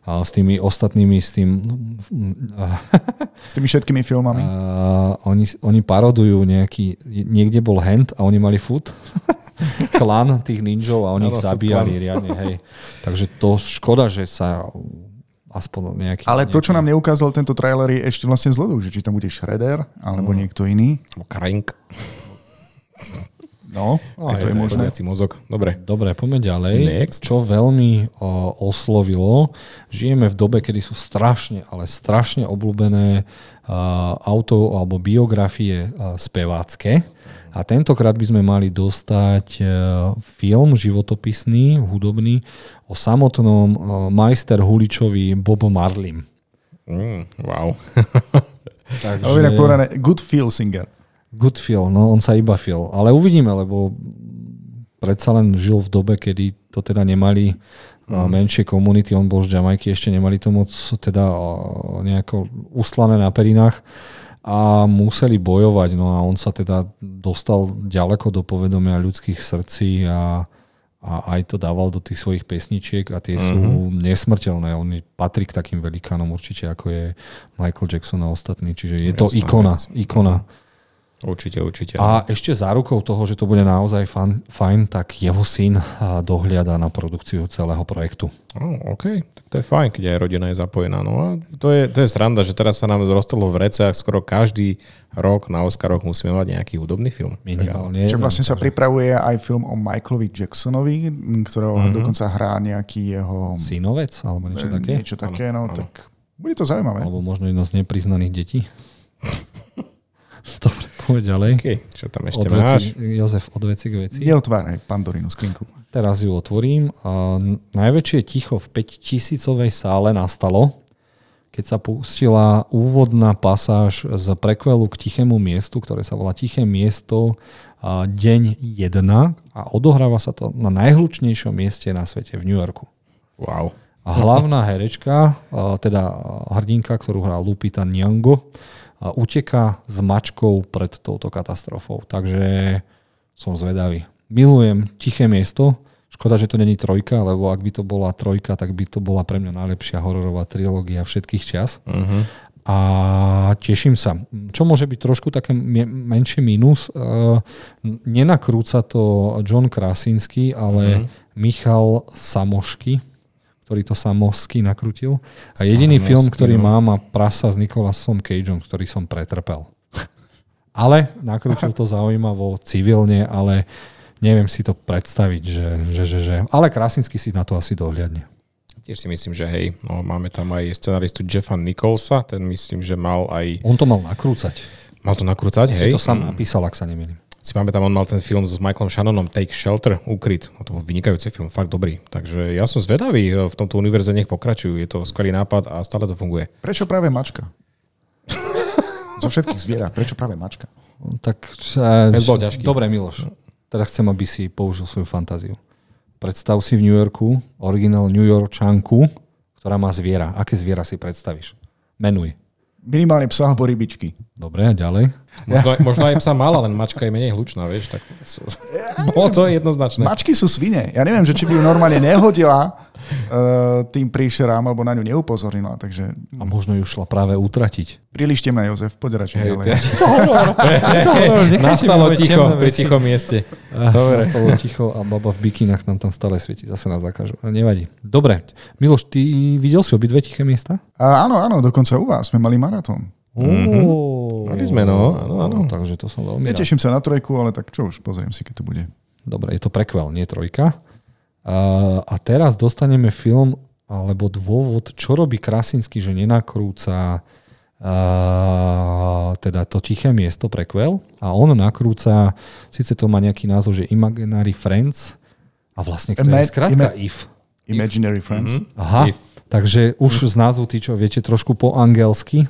a s tými ostatnými, s tým... S tými všetkými filmami? A oni, oni parodujú nejaký... Niekde bol hand a oni mali foot. klan tých ninjov a oni ich zabíjali riadne, hej. Takže to škoda, že sa aspoň nejaký... Ale to, čo nám neukázal tento trailer, je ešte vlastne zlodok, že či tam bude Shredder, alebo mm. niekto iný. Krink. No, no je to je možné. mozog. Dobre. Dobre, poďme ďalej. Next. Čo veľmi o, oslovilo, žijeme v dobe, kedy sú strašne, ale strašne obľúbené uh, auto alebo biografie uh, spevácké. A tentokrát by sme mali dostať uh, film životopisný, hudobný o samotnom uh, majster Huličovi Bobo Marlim. Mm, wow. Takže... Ale inak povedané, good feel singer. Good feel, no on sa iba feel. Ale uvidíme, lebo predsa len žil v dobe, kedy to teda nemali mm. menšie komunity, on bol z Jamajky, ešte nemali to moc teda nejako uslané na perinách a museli bojovať, no a on sa teda dostal ďaleko do povedomia ľudských srdcí a, a aj to dával do tých svojich pesničiek a tie mm-hmm. sú mhm. nesmrteľné. On patrí k takým velikánom určite, ako je Michael Jackson a ostatní, čiže je to ikona, ikona. Mm-hmm Určite, určite. A ešte zárukou toho, že to bude naozaj fan, fajn, tak jeho syn dohliada na produkciu celého projektu. Oh, OK, tak to je fajn, keď aj rodina je zapojená. No a to je, to je sranda, že teraz sa nám zrostalo v reciach skoro každý rok na Oscaroch musíme mať nejaký hudobný film. Minimálne. Čo vlastne sa pripravuje aj film o Michaelovi Jacksonovi, ktorého mm-hmm. dokonca hrá nejaký jeho... Synovec alebo niečo také? Niečo také, ano, no ano. tak bude to zaujímavé. Alebo možno jedno z nepriznaných detí. Dobre, poď ďalej. Okay, čo tam ešte od máš? Jozef, od veci k veci. Neotváraj Pandorínu skrinku. Teraz ju otvorím. A najväčšie ticho v 5000 sále nastalo, keď sa pustila úvodná pasáž z prekvelu k tichému miestu, ktoré sa volá Tiché miesto deň 1 a odohráva sa to na najhlučnejšom mieste na svete v New Yorku. Wow. A hlavná herečka, teda hrdinka, ktorú hrá Lupita Nyong'o, uteká s mačkou pred touto katastrofou. Takže som zvedavý. Milujem tiché miesto. Škoda, že to není trojka, lebo ak by to bola trojka, tak by to bola pre mňa najlepšia hororová trilógia všetkých čas. Uh-huh. A teším sa. Čo môže byť trošku také menšie mínus, uh, nenakrúca to John Krasinski, ale uh-huh. Michal Samošky, ktorý to samosky nakrutil. A jediný samosky, film, ktorý no. mám, má prasa s Nicolasom Cageom, ktorý som pretrpel. ale nakrutil to zaujímavo, civilne, ale neviem si to predstaviť, že, že, že, že. Ale Krasinsky si na to asi dohliadne. Tiež si myslím, že hej, no, máme tam aj scenaristu Jeffa Nicholsa, ten myslím, že mal aj... On to mal nakrúcať. Mal to nakrúcať, hej? Si to sám napísal, ak sa nemýlim si pamätám, on mal ten film s Michaelom Shannonom Take Shelter, Ukryt. No, to bol vynikajúci film, fakt dobrý. Takže ja som zvedavý, e, v tomto univerze nech pokračujú. Je to skvelý nápad a stále to funguje. Prečo práve mačka? Zo všetkých zvierat, prečo práve mačka? Tak, uh, bol ťažký. Dobre, Miloš. Teraz chcem, aby si použil svoju fantáziu. Predstav si v New Yorku originál New Yorkčanku, ktorá má zviera. Aké zviera si predstavíš? Menuj. Minimálne psa alebo rybičky. Dobre, a ďalej? Možno, aj, možno aj psa mala, len mačka je menej hlučná, vieš, tak bolo to jednoznačné. Mačky sú svine. Ja neviem, že či by ju normálne nehodila uh, tým príšerám, alebo na ňu neupozornila. Takže... A možno ju šla práve utratiť. Príliš temná, Jozef, poď radšej ďalej. Nastalo ticho pri tichom mieste. Dobre. Nastalo ticho a baba v bikinách nám tam stále svieti. Zase nás zakážu. Nevadí. Dobre. Miloš, ty videl si obidve tiché miesta? A, áno, áno, dokonca u vás sme mali maratón. Mm-hmm. Mali sme, no. Áno, áno. Takže to som veľmi Neteším sa na trojku, ale tak čo už, pozriem si, keď to bude. Dobre, je to prekvel, nie trojka. A, a teraz dostaneme film alebo dôvod, čo robí Krasinsky, že nenakrúca uh, teda to tiché miesto prequel a on nakrúca, síce to má nejaký názov, že Imaginary Friends a vlastne to Ima- je skrátka ima- if. Imaginary Friends. Mhm. Aha, If. takže už z názvu tí, čo viete trošku po anglicky,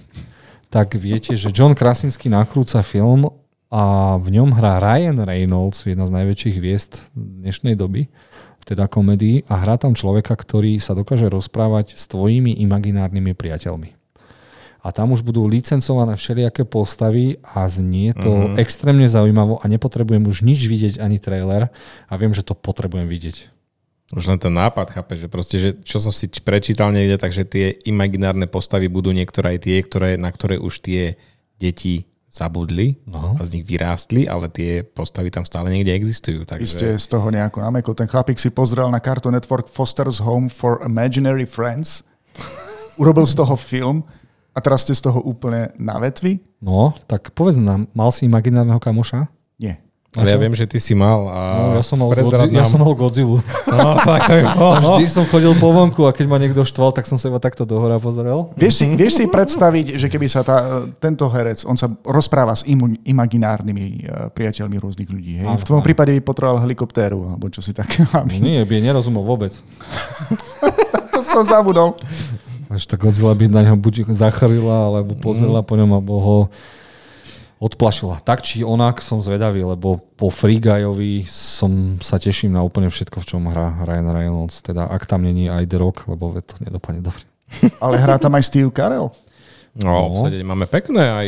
tak viete, že John Krasinski nakrúca film a v ňom hrá Ryan Reynolds, jedna z najväčších hviezd dnešnej doby, teda komedii, a hrá tam človeka, ktorý sa dokáže rozprávať s tvojimi imaginárnymi priateľmi. A tam už budú licencované všelijaké postavy a znie to mm-hmm. extrémne zaujímavo a nepotrebujem už nič vidieť ani trailer a viem, že to potrebujem vidieť. Už len ten nápad, chápe, že proste, že čo som si prečítal niekde, takže tie imaginárne postavy budú niektoré aj tie, ktoré, na ktoré už tie deti zabudli No. a z nich vyrástli, ale tie postavy tam stále niekde existujú. Takže z toho nejako namekol. Ten chlapík si pozrel na Cartoon Network Foster's Home for Imaginary Friends, urobil z toho film a teraz ste z toho úplne na vetvi? No, tak povedz nám, mal si imaginárneho kamoša? Nie. Ale ja viem, že ty si mal a No, ja som mal, Godzi- ja som mal Godzilla. No, tak to je... A vždy som chodil po vonku a keď ma niekto štval, tak som sa iba takto dohora pozrel. Vieš si, vieš si predstaviť, že keby sa tá, tento herec, on sa rozpráva s imu, imaginárnymi uh, priateľmi rôznych ľudí. Hej? Áno, V tvojom áno. prípade by potreboval helikoptéru, alebo čo si také No aby... nie, by nerozumel vôbec. To som zabudol. Až tá Godzilla by na neho buď zachrlila, alebo pozrela po ňom, alebo ho odplašila. Tak či onak som zvedavý, lebo po Free Guyovi som sa teším na úplne všetko, v čom hrá Ryan Reynolds. Teda ak tam není aj The Rock, lebo to nedopadne dobre. Ale hrá tam aj Steve Carell. No, No. no. máme pekné, aj,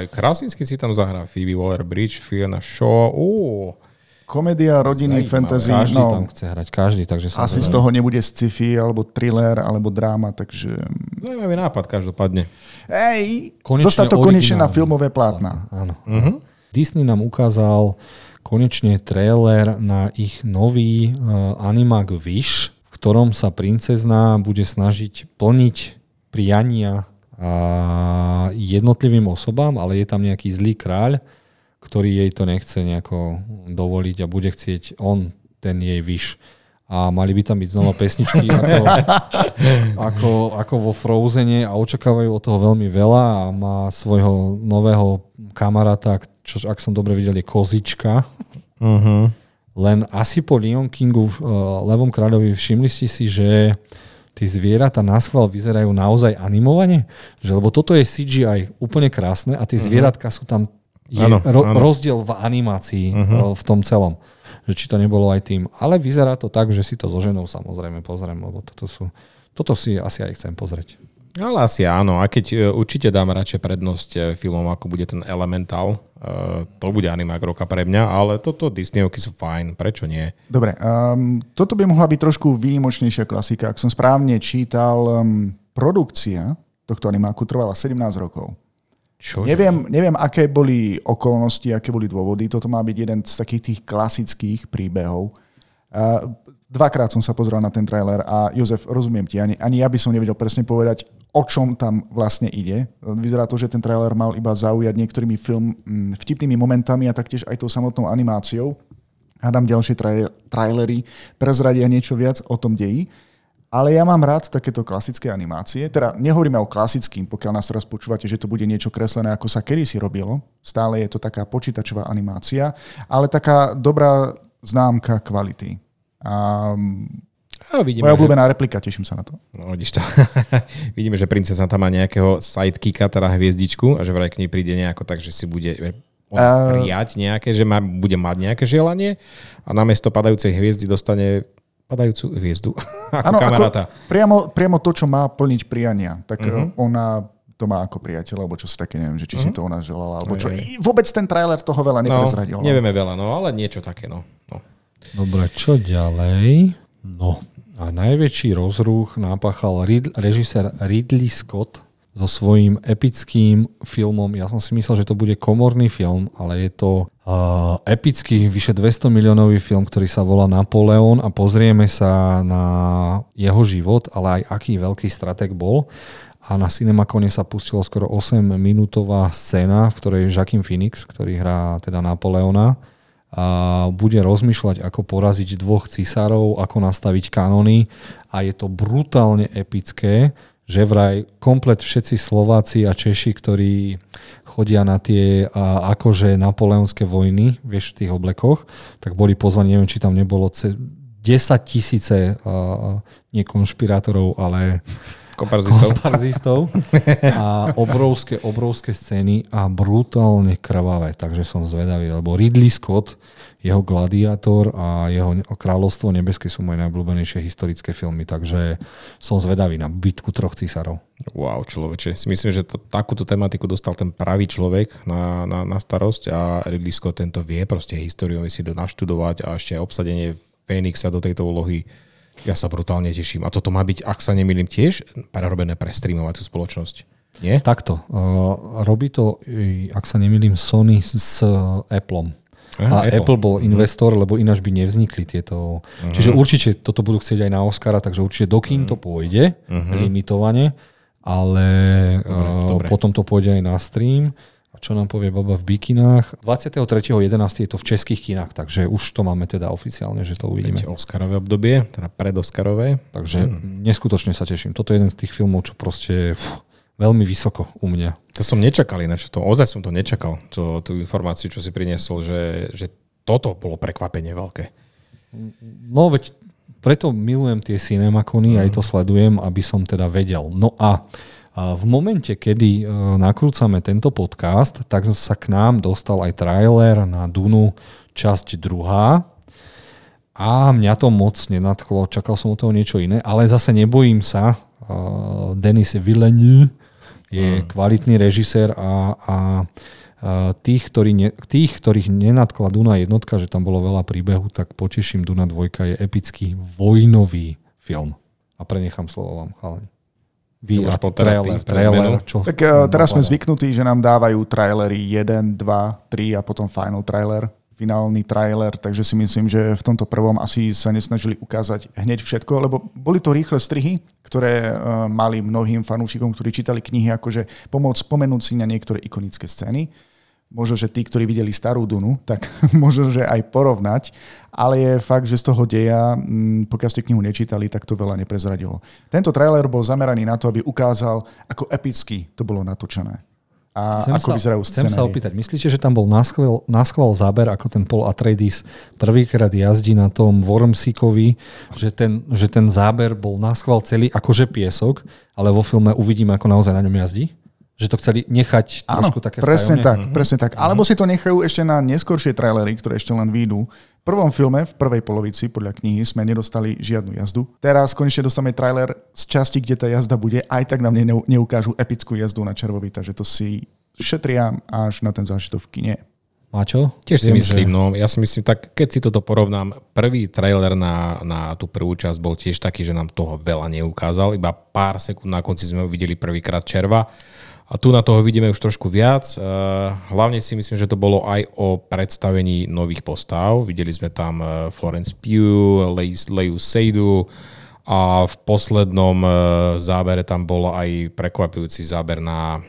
aj Krasinsky si tam zahrá, Phoebe Waller-Bridge, Fiona Shaw, Ó, Komédia, rodiny, Zajímavé. fantasy. Každý No, tam chce hrať, každý, takže som asi z zvedavý. toho nebude sci-fi, alebo thriller, alebo dráma, takže... zaujímavý nápad každopádne. Ej, Konečne dostať to konečne na filmové plátna. Áno. Uh-huh. Disney nám ukázal konečne trailer na ich nový uh, animák Wish, v ktorom sa princezná bude snažiť plniť priania uh, jednotlivým osobám, ale je tam nejaký zlý kráľ, ktorý jej to nechce nejako dovoliť a bude chcieť on ten jej Wish. A mali by tam byť znova pesničky ako, ako, ako vo Frozene a očakávajú od toho veľmi veľa a má svojho nového kamaráta, čo ak som dobre videl je Kozička. Uh-huh. Len asi po Lion Kingu uh, Levom kráľovi všimli ste si, že tie zvieratá na schvál vyzerajú naozaj animovane? Že, lebo toto je CGI úplne krásne a tie zvieratka sú tam je Áno, ro- áno. rozdiel v animácii uh, v tom celom. Že či to nebolo aj tým. Ale vyzerá to tak, že si to so ženou samozrejme pozriem, lebo toto sú toto si asi aj chcem pozrieť. Ale asi áno, a keď e, určite dám radšej prednosť e, filmom, ako bude ten Elemental, to bude animák roka pre mňa, ale toto Disneyovky sú fajn, prečo nie? Dobre, um, toto by mohla byť trošku výnimočnejšia klasika. Ak som správne čítal, um, produkcia tohto animáku trvala 17 rokov. Čo? Neviem, neviem, aké boli okolnosti, aké boli dôvody. Toto má byť jeden z takých tých klasických príbehov. Uh, dvakrát som sa pozrel na ten trailer a Jozef, rozumiem ti, ani, ani ja by som nevedel presne povedať, o čom tam vlastne ide. Vyzerá to, že ten trailer mal iba zaujať niektorými film, mm, vtipnými momentami a taktiež aj tou samotnou animáciou. Hádam ďalšie tra- trailery prezradia niečo viac o tom deji. Ale ja mám rád takéto klasické animácie. Teda nehovoríme o klasickým, pokiaľ nás teraz počúvate, že to bude niečo kreslené, ako sa kedysi robilo. Stále je to taká počítačová animácia, ale taká dobrá známka kvality. A A vidíme, moja že, obľúbená replika, teším sa na to. no, vidíš to. vidíme, že princesa tam má nejakého sidekicka, teda hviezdičku a že vraj k nej príde nejako tak, že si bude e, ona Uh, prijať nejaké, že má, bude mať nejaké želanie a namiesto padajúcej hviezdy dostane padajúcu hviezdu ako Áno, kamaráta. ako priamo, priamo to, čo má plniť priania, tak Mhm. uh-huh. ona to má ako priateľ, alebo čo sa také, neviem, že či uh-huh. si to ona želala, alebo čo. Vôbec ten trailer toho veľa No, neprezradil. no. nevieme veľa, no ale niečo také, no. no. Dobre, čo ďalej? No, a najväčší rozruch napáchal Rid- režisér Ridley Scott so svojím epickým filmom. Ja som si myslel, že to bude komorný film, ale je to uh, epický, vyše 200 miliónový film, ktorý sa volá Napoleon a pozrieme sa na jeho život, ale aj aký veľký strateg bol. A na Cinemacone sa pustilo skoro 8-minútová scéna, v ktorej Joaquin Phoenix, ktorý hrá teda Napoleona, a bude rozmýšľať, ako poraziť dvoch cisárov, ako nastaviť kanóny a je to brutálne epické, že vraj komplet všetci Slováci a Češi, ktorí chodia na tie a, akože napoleonské vojny, vieš, v tých oblekoch, tak boli pozvaní, neviem, či tam nebolo 10 tisíce nie konšpirátorov, ale Komparzistov. Komparzistov. A obrovské, obrovské scény a brutálne krvavé. Takže som zvedavý, lebo Ridley Scott, jeho Gladiátor a jeho Kráľovstvo nebeské sú moje najobľúbenejšie historické filmy, takže som zvedavý na bitku troch císarov. Wow, človeče. Si myslím, že to, takúto tematiku dostal ten pravý človek na, na, na starosť a Ridley Scott tento vie proste históriu, si to naštudovať a ešte obsadenie Fénixa do tejto úlohy ja sa brutálne teším. A toto má byť, ak sa nemýlim, tiež prerobené pre streamovaciu spoločnosť. Nie? Takto. Uh, robí to, ak sa nemýlim, Sony s Appleom. Aha, a Apple. Apple bol mhm. investor, lebo ináč by nevznikli tieto. Uh-huh. Čiže určite toto budú chcieť aj na Oscara, takže určite do kín to pôjde uh-huh. limitovane, ale dobre, uh, dobre. potom to pôjde aj na stream čo nám povie baba v bikinách. 23.11. je to v českých kinách, takže už to máme teda oficiálne, že to uvidíme. Oscarové obdobie, teda predoscarové. Takže hmm. neskutočne sa teším. Toto je jeden z tých filmov, čo proste fú, veľmi vysoko u mňa. To som nečakal ináč, to, ozaj som to nečakal, to, tú informáciu, čo si priniesol, že, že toto bolo prekvapenie veľké. No veď preto milujem tie cinemakony, mm. aj to sledujem, aby som teda vedel. No a a v momente, kedy e, nakrúcame tento podcast, tak sa k nám dostal aj trailer na Dunu časť druhá. A mňa to moc nenadchlo, čakal som od toho niečo iné, ale zase nebojím sa. E, Denis Villeneuve je mm. kvalitný režisér a, a tých, ktorí ne, tých, ktorých nenadkla Duna jednotka, že tam bolo veľa príbehu, tak poteším Duna dvojka je epický vojnový film. A prenechám slovo vám, chalani. Vy a trailer, trailer, čo? Tak uh, teraz sme zvyknutí, že nám dávajú trailery 1, 2, 3 a potom final trailer, finálny trailer, takže si myslím, že v tomto prvom asi sa nesnažili ukázať hneď všetko, lebo boli to rýchle strihy, ktoré uh, mali mnohým fanúšikom, ktorí čítali knihy, akože pomôcť spomenúť si na niektoré ikonické scény možno, že tí, ktorí videli starú Dunu, tak možno, že aj porovnať, ale je fakt, že z toho deja, mm, pokiaľ ste knihu nečítali, tak to veľa neprezradilo. Tento trailer bol zameraný na to, aby ukázal, ako epicky to bolo natočené. A chcem ako sa, vyzerajú. Chcem sa opýtať, myslíte, že tam bol náschval záber, ako ten Paul Atreides prvýkrát jazdí na tom Wormsikovi, že ten, že ten záber bol náschval celý akože piesok, ale vo filme uvidíme, ako naozaj na ňom jazdí? Že to chceli nechať trošku Áno, také presne tak, uh-huh. presne tak. Alebo si to nechajú ešte na neskôršie trailery, ktoré ešte len výjdu. V prvom filme, v prvej polovici, podľa knihy, sme nedostali žiadnu jazdu. Teraz konečne dostame trailer z časti, kde tá jazda bude, aj tak nám neukážu epickú jazdu na červovi, takže to si šetria až na ten zážitok v kine. Mačo? Tiež si myslím, že... no. Ja si myslím, tak keď si toto porovnám, prvý trailer na, na tú prvú časť bol tiež taký, že nám toho veľa neukázal. Iba pár sekúnd na konci sme videli prvýkrát červa a tu na toho vidíme už trošku viac. Eh, hlavne si myslím, že to bolo aj o predstavení nových postav. Videli sme tam eh, Florence Pugh, Leiu Seydu a v poslednom eh, zábere tam bol aj prekvapujúci záber na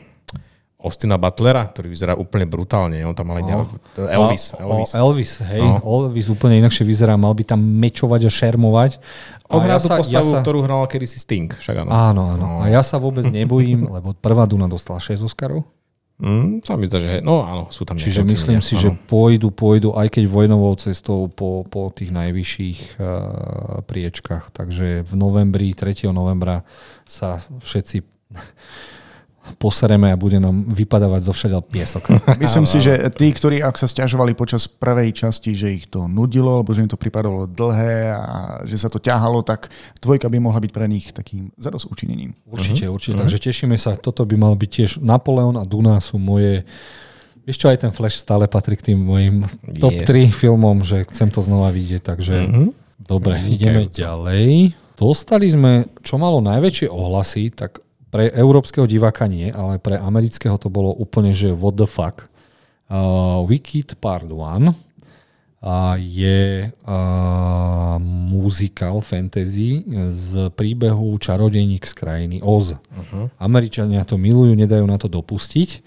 Austina Butlera, ktorý vyzerá úplne brutálne. On tam mal no. Elvis. Elvis. O, Elvis, hej. No. Elvis úplne inakšie vyzerá. Mal by tam mečovať a šermovať. On hrá ja tú postavu, ja sa... ktorú hral kedy si Sting. Však áno. Áno, áno. No. A ja sa vôbec nebojím, lebo prvá Duna dostala 6 Oscarov. Mm, sa mi zdá, že hej. No áno, sú tam Čiže myslím si, áno. že pôjdu, pôjdu aj keď vojnovou cestou po, po tých najvyšších uh, priečkách. Takže v novembri, 3. novembra sa všetci posereme a bude nám vypadávať zo všade piesok. Myslím si, že tí, ktorí ak sa stiažovali počas prvej časti, že ich to nudilo, alebo že im to pripadalo dlhé a že sa to ťahalo, tak dvojka by mohla byť pre nich takým zados učinením. Určite, uh-huh. určite. Uh-huh. Takže tešíme sa. Toto by mal byť tiež Napoleon a Duna sú moje Vieš čo, aj ten Flash stále patrí k tým mojim top yes. 3 filmom, že chcem to znova vidieť, takže uh-huh. dobre, uh-huh. ideme ďalej. Dostali sme, čo malo najväčšie ohlasy, tak pre európskeho diváka nie, ale pre amerického to bolo úplne, že what the fuck. Uh, Wicked Part 1 uh, je uh, musical fantasy z príbehu Čarodejník z krajiny Oz. Uh-huh. Američania to milujú, nedajú na to dopustiť.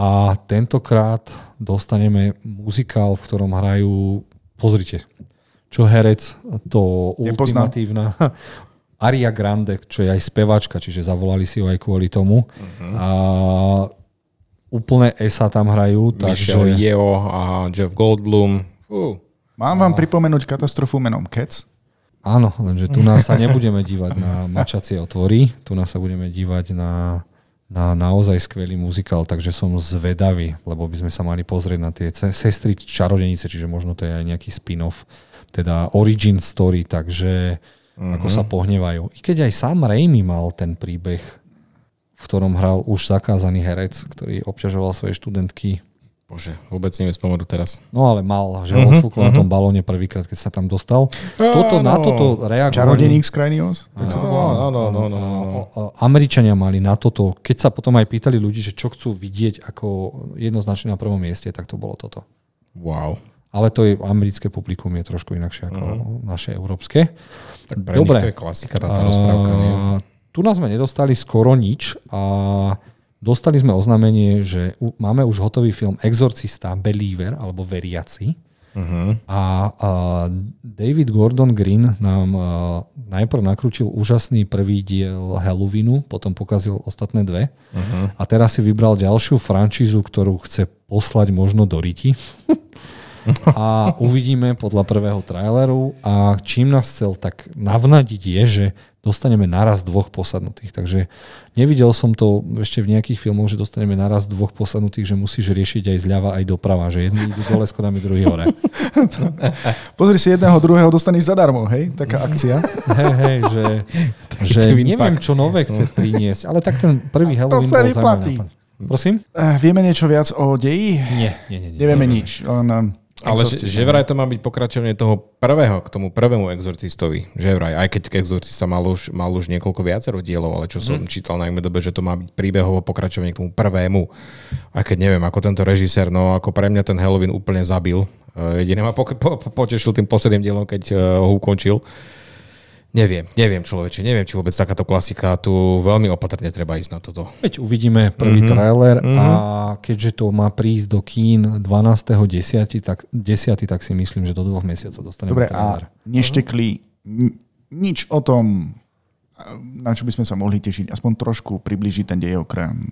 A tentokrát dostaneme muzikál, v ktorom hrajú, pozrite, čo herec, to ultimatívna Aria Grande, čo je aj spevačka, čiže zavolali si ho aj kvôli tomu. Uh-huh. A úplne ESA tam hrajú, Michelle takže... Yeo a Jeff Goldblum. Fú. Mám vám pripomenúť katastrofu menom Cats? Áno, lenže tu nás sa nebudeme dívať na mačacie otvory, tu nás sa budeme dívať na, na naozaj skvelý muzikál, takže som zvedavý, lebo by sme sa mali pozrieť na tie sestry čarodenice, čiže možno to je aj nejaký spin-off, teda origin story, takže uh-huh. ako sa pohnevajú. I keď aj sám Raimi mal ten príbeh, v ktorom hral už zakázaný herec, ktorý obťažoval svoje študentky Bože, vôbec neviem spomenúť teraz. No ale mal, že uh-huh, odfúkol uh-huh. na tom balóne prvýkrát, keď sa tam dostal. Toto, na toto reagovali... Čarodeník z krajiny Oz? Tak sa to volá. Áno, áno, áno. O- o- Američania mali na toto, keď sa potom aj pýtali ľudí, že čo chcú vidieť ako jednoznačne na prvom mieste, tak to bolo toto. Wow. Ale to je americké publikum je trošku inakšie ako uh-huh. naše európske. Tak pre Dobre. to je klasika, táto rozprávka. Nie? Tu nás sme nedostali skoro nič a dostali sme oznámenie, že u, máme už hotový film Exorcista Believer alebo Veriaci. Uh-huh. A, a David Gordon Green nám a, najprv nakrútil úžasný prvý diel Halloweenu, potom pokazil ostatné dve. Uh-huh. A teraz si vybral ďalšiu franšízu, ktorú chce poslať možno do Riti. a uvidíme podľa prvého traileru a čím nás chcel tak navnadiť je, že dostaneme naraz dvoch posadnutých. Takže nevidel som to ešte v nejakých filmoch, že dostaneme naraz dvoch posadnutých, že musíš riešiť aj zľava, aj doprava, že jedni idú dole schodami, druhý hore. Pozri si jedného, druhého dostaneš zadarmo, hej? Taká akcia. Hej, hej, že, že neviem, čo nové chce priniesť, ale tak ten prvý Halloween sa bol vyplatí. Prosím? Eh, Vieme niečo viac o deji? Nie, nie, nie. nie. Nevieme nič. Len, eh, Ale že, že vraj to má byť pokračovanie toho prvého, k tomu prvému exorcistovi. Že vraj, aj keď exorcista mal už, mal už niekoľko viacero dielov, ale čo som čítal na dobe, že to má byť príbehovo pokračovanie k tomu prvému. Aj keď neviem, ako tento režisér, no ako pre mňa ten Halloween úplne zabil. Eh, Jediné ma po, po, po, potešil tým posledným dielom, keď eh, ho ukončil. Neviem, neviem človeče, neviem, či vôbec takáto klasika, tu veľmi opatrne treba ísť na toto. Veď uvidíme prvý mm-hmm. trailer a keďže to má prísť do kín 12.10., tak, 10, tak si myslím, že do dvoch mesiacov dostaneme Dobre, trailer. a neštekli nič o tom, na čo by sme sa mohli tešiť, aspoň trošku približiť ten dej okrem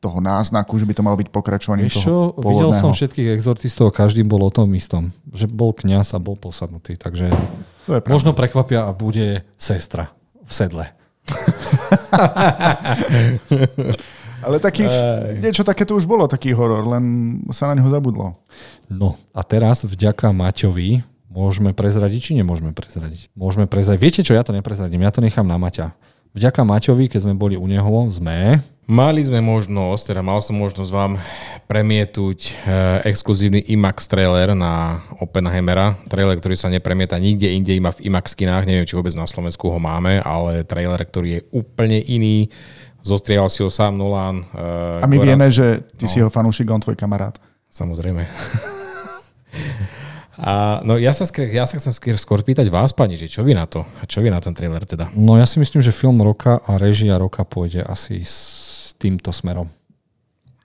toho náznaku, že by to malo byť pokračovaním Vieš toho čo, videl som všetkých exorcistov a každý bol o tom istom. Že bol kňaz a bol posadnutý. Takže To je pravda. možno prekvapia a bude sestra v sedle. Ale taký, niečo takéto už bolo, taký horor, len sa na neho zabudlo. No a teraz vďaka Maťovi môžeme prezradiť, či nemôžeme prezradiť? Môžeme prezradiť. Viete čo, ja to neprezradím, ja to nechám na Maťa. Vďaka Maťovi, keď sme boli u neho, sme... Mali sme možnosť, teda mal som možnosť vám premietuť e, exkluzívny IMAX trailer na Oppenheimera. Trailer, ktorý sa nepremieta nikde inde, iba v IMAX kinách. Neviem, či vôbec na Slovensku ho máme, ale trailer, ktorý je úplne iný. Zostrieval si ho sám Nolan. E, A my Goran- vieme, že ty si jeho fanúšik, on tvoj kamarát. Samozrejme. A, no ja sa, skôr, ja sa chcem skôr, skôr pýtať vás, pani, že čo vy na to? A čo vy na ten trailer teda? No ja si myslím, že film roka a režia roka pôjde asi s týmto smerom.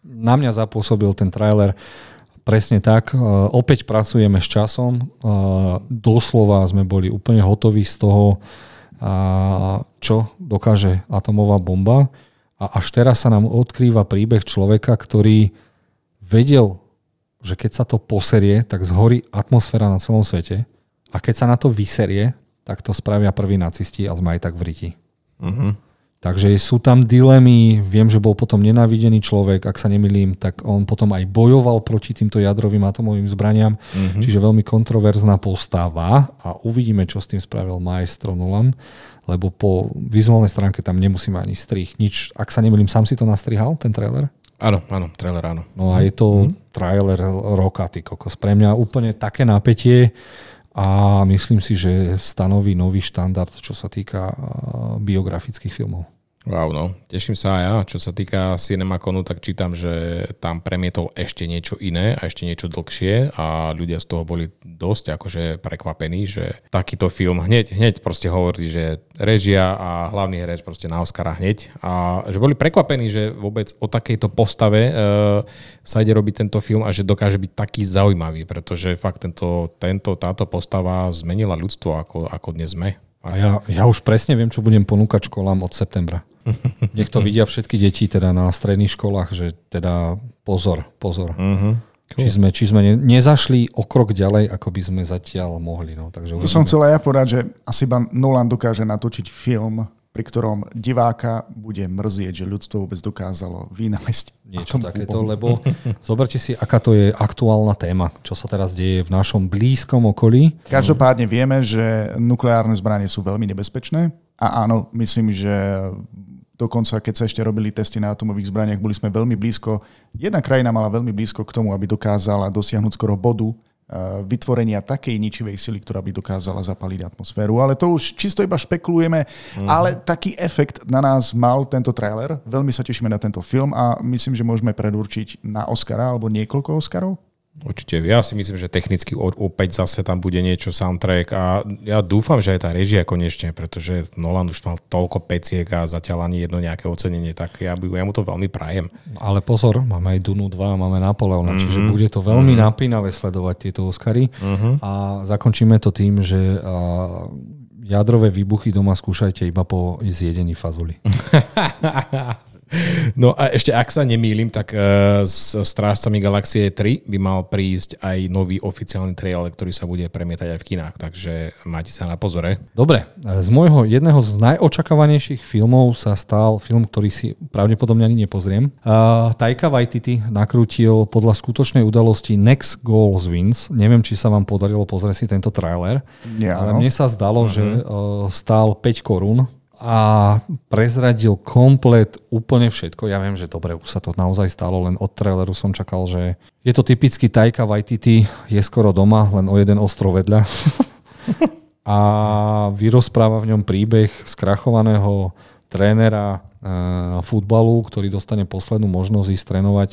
Na mňa zapôsobil ten trailer presne tak. Uh, opäť pracujeme s časom. Uh, doslova sme boli úplne hotoví z toho, uh, čo dokáže atomová bomba. A až teraz sa nám odkrýva príbeh človeka, ktorý vedel, že keď sa to poserie, tak zhorí atmosféra na celom svete. A keď sa na to vyserie, tak to spravia prví nacisti a sme aj tak v riti. Uh-huh. Takže sú tam dilemy, viem, že bol potom nenávidený človek, ak sa nemilím, tak on potom aj bojoval proti týmto jadrovým atomovým zbraniam, mm-hmm. čiže veľmi kontroverzná postava a uvidíme, čo s tým spravil maestro Nolan, lebo po vizuálnej stránke tam nemusíme ani strih, nič, ak sa nemilím, sám si to nastrihal, ten trailer? Áno, áno, trailer áno. No a je to trailer roka, ty kokos. Pre mňa úplne také napätie a myslím si, že stanoví nový štandard, čo sa týka biografických filmov. Wow, no. Teším sa aj ja. Čo sa týka Cinemaconu, tak čítam, že tam premietol ešte niečo iné a ešte niečo dlhšie a ľudia z toho boli dosť akože prekvapení, že takýto film hneď, hneď proste hovorí, že režia a hlavný herec proste na Oscara hneď a že boli prekvapení, že vôbec o takejto postave uh, sa ide robiť tento film a že dokáže byť taký zaujímavý, pretože fakt tento, tento, táto postava zmenila ľudstvo, ako, ako dnes sme. A ja, ja už presne viem, čo budem ponúkať školám od septembra. Nech to vidia všetky deti teda na stredných školách, že teda pozor, pozor. Uh-huh. Cool. Či sme, či sme ne, nezašli o krok ďalej, ako by sme zatiaľ mohli. No. Takže to uvidíme. som chcel aj ja povedať, že asi iba Nolan dokáže natočiť film, pri ktorom diváka bude mrzieť, že ľudstvo vôbec dokázalo vynajsť niečo takéto, lebo zoberte si, aká to je aktuálna téma, čo sa teraz deje v našom blízkom okolí. Každopádne vieme, že nukleárne zbranie sú veľmi nebezpečné a áno, myslím, že dokonca keď sa ešte robili testy na atomových zbraniach, boli sme veľmi blízko. Jedna krajina mala veľmi blízko k tomu, aby dokázala dosiahnuť skoro bodu vytvorenia takej ničivej sily, ktorá by dokázala zapaliť atmosféru. Ale to už čisto iba špekulujeme, mm. ale taký efekt na nás mal tento trailer. Veľmi sa tešíme na tento film a myslím, že môžeme predurčiť na Oscara alebo niekoľko Oscarov. Určite. Ja si myslím, že technicky opäť zase tam bude niečo soundtrack a ja dúfam, že aj tá režia konečne, pretože Nolan už mal toľko peciek a zatiaľ ani jedno nejaké ocenenie, tak ja, by, ja mu to veľmi prajem. Ale pozor, máme aj Dunu 2, máme Napoleona, mm-hmm. čiže bude to veľmi mm-hmm. napínavé sledovať tieto Oscary mm-hmm. a zakončíme to tým, že jadrové výbuchy doma skúšajte iba po zjedení fazuli. No a ešte ak sa nemýlim, tak uh, s Strážcami Galaxie 3 by mal prísť aj nový oficiálny trailer, ktorý sa bude premietať aj v kinách, takže máte sa na pozore. Dobre, z môjho jedného z najočakávanejších filmov sa stal film, ktorý si pravdepodobne ani nepozriem. Uh, Taika Waititi nakrútil podľa skutočnej udalosti Next Goals Wins. Neviem, či sa vám podarilo pozrieť si tento trailer, ja, ale mne sa zdalo, uh-huh. že uh, stál 5 korún a prezradil komplet úplne všetko. Ja viem, že dobre, už sa to naozaj stalo, len od traileru som čakal, že je to typický Taika Waititi, je skoro doma, len o jeden ostrov vedľa. a vyrozpráva v ňom príbeh skrachovaného trénera e, futbalu, ktorý dostane poslednú možnosť ísť trénovať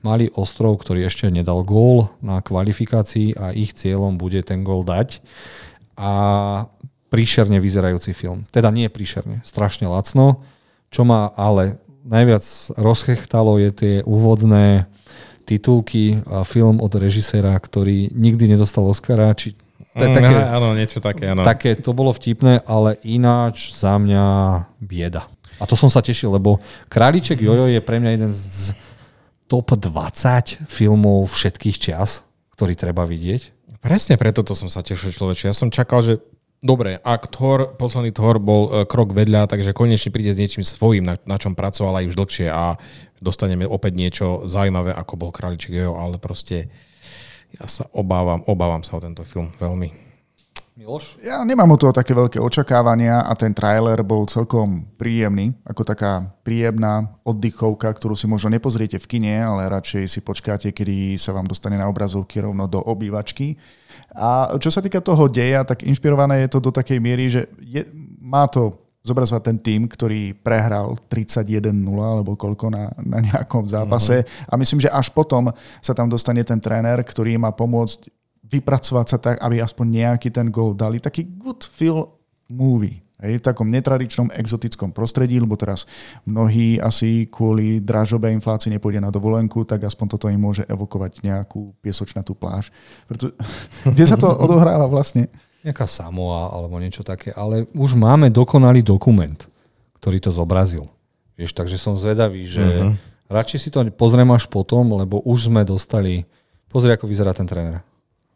malý ostrov, ktorý ešte nedal gól na kvalifikácii a ich cieľom bude ten gól dať. A príšerne vyzerajúci film. Teda nie príšerne, strašne lacno. Čo ma ale najviac rozchechtalo je tie úvodné titulky a film od režiséra, ktorý nikdy nedostal Oscara, či to je mm, také, áno, niečo také, áno. Také, to bolo vtipné, ale ináč za mňa bieda. A to som sa tešil, lebo Králiček Jojo je pre mňa jeden z top 20 filmov všetkých čias, ktorý treba vidieť. Presne preto to som sa tešil človeče. Ja som čakal, že Dobre, ak Thor, posledný Thor bol e, krok vedľa, takže konečne príde s niečím svojím, na, na čom pracovala aj už dlhšie a dostaneme opäť niečo zaujímavé, ako bol Králiček Jojo, ale proste ja sa obávam, obávam sa o tento film veľmi. Miloš? Ja nemám o toho také veľké očakávania a ten trailer bol celkom príjemný, ako taká príjemná oddychovka, ktorú si možno nepozriete v kine, ale radšej si počkáte, kedy sa vám dostane na obrazovky rovno do obývačky. A čo sa týka toho deja, tak inšpirované je to do takej miery, že je, má to zobrazovať ten tým, ktorý prehral 31-0 alebo koľko na, na nejakom zápase. Uh-huh. A myslím, že až potom sa tam dostane ten tréner, ktorý má pomôcť vypracovať sa tak, aby aspoň nejaký ten gol dali. Taký good feel movie. Hej, v takom netradičnom, exotickom prostredí, lebo teraz mnohí asi kvôli dražobej inflácii nepôjde na dovolenku, tak aspoň toto im môže evokovať nejakú piesočnatú pláž. Preto, kde sa to odohráva vlastne? Nejaká Samoa alebo niečo také, ale už máme dokonalý dokument, ktorý to zobrazil. Vieš, takže som zvedavý, že uh-huh. radšej si to pozriem až potom, lebo už sme dostali... Pozri, ako vyzerá ten tréner.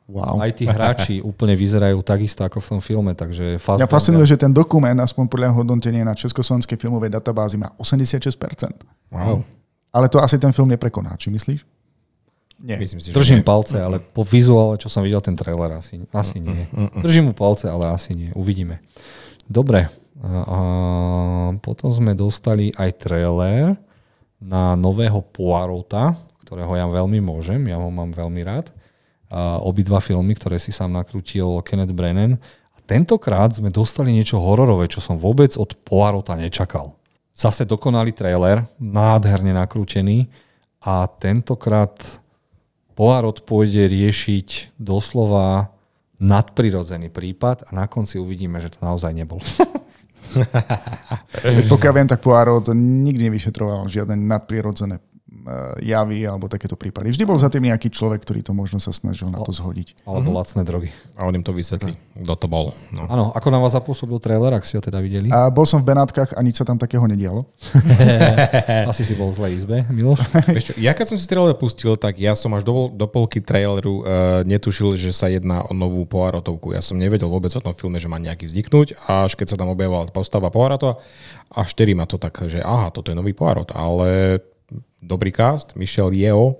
Wow. Aj tí hráči úplne vyzerajú takisto ako v tom filme, takže Mňa fascinuje, že ten dokument, aspoň podľa hodnotenia na Československej filmovej databázi, má 86%. Wow. Ale to asi ten film neprekoná, či myslíš? Nie. Myslím si, Držím nie. palce, ale po vizuále, čo som videl ten trailer, asi, asi nie. Držím mu palce, ale asi nie. Uvidíme. Dobre. A potom sme dostali aj trailer na nového Poirota, ktorého ja veľmi môžem, ja ho mám veľmi rád obidva filmy, ktoré si sám nakrútil Kenneth Brennan. A tentokrát sme dostali niečo hororové, čo som vôbec od Poirota nečakal. Zase dokonalý trailer, nádherne nakrútený a tentokrát Poirot pôjde riešiť doslova nadprirodzený prípad a na konci uvidíme, že to naozaj nebol. Pokiaľ viem, tak Poirot nikdy nevyšetroval žiadne nadprirodzené javy alebo takéto prípady. Vždy bol za tým nejaký človek, ktorý to možno sa snažil na to zhodiť. Alebo mm-hmm. lacné drogy. A on im to vysvetlí, kto to bol. No. Áno, ako na vás zapôsobil trailer, ak si ho teda videli? A bol som v Benátkach a nič sa tam takého nedialo. Asi si bol v zlej izbe, Miloš. čo, ja keď som si trailer pustil, tak ja som až do, do polky traileru uh, netušil, že sa jedná o novú Poirotovku. Ja som nevedel vôbec o tom filme, že má nejaký vzniknúť, až keď sa tam objavovala postava Poirota, až vtedy ma to tak, že aha, toto je nový Poirot, ale dobrý cast, Michelle Yeo,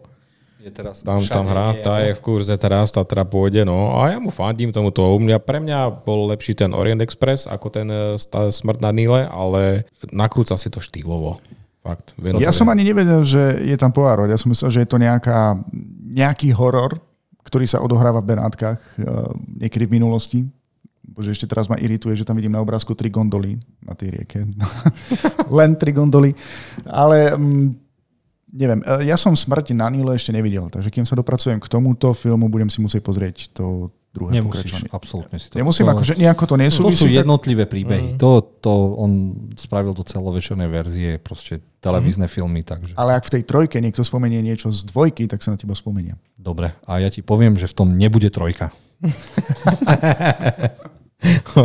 je teraz tam, tam hrá, tá je v kurze teraz, tá teda pôjde, no a ja mu fandím tomuto. U mňa, pre mňa bol lepší ten Orient Express ako ten e, Smrt na Níle, ale nakrúca si to štýlovo. Fakt, ja som ani nevedel, že je tam Poirot. Ja som myslel, že je to nejaká, nejaký horor, ktorý sa odohráva v Benátkach e, niekedy v minulosti. Bože, ešte teraz ma irituje, že tam vidím na obrázku tri gondoly na tej rieke. Len tri gondoly. Ale mm, Neviem, e, ja som Smrti na Níle ešte nevidel, takže kým sa dopracujem k tomuto filmu, budem si musieť pozrieť to druhé Nemusíš, absolútne si to. Nemusím, to, akože nejako to nesúvisí. To sú jednotlivé príbehy. Mm. To, to on spravil do celovečernej verzie, proste televízne mm. filmy. Takže. Ale ak v tej trojke niekto spomenie niečo z dvojky, tak sa na teba spomenie. Dobre, a ja ti poviem, že v tom nebude trojka.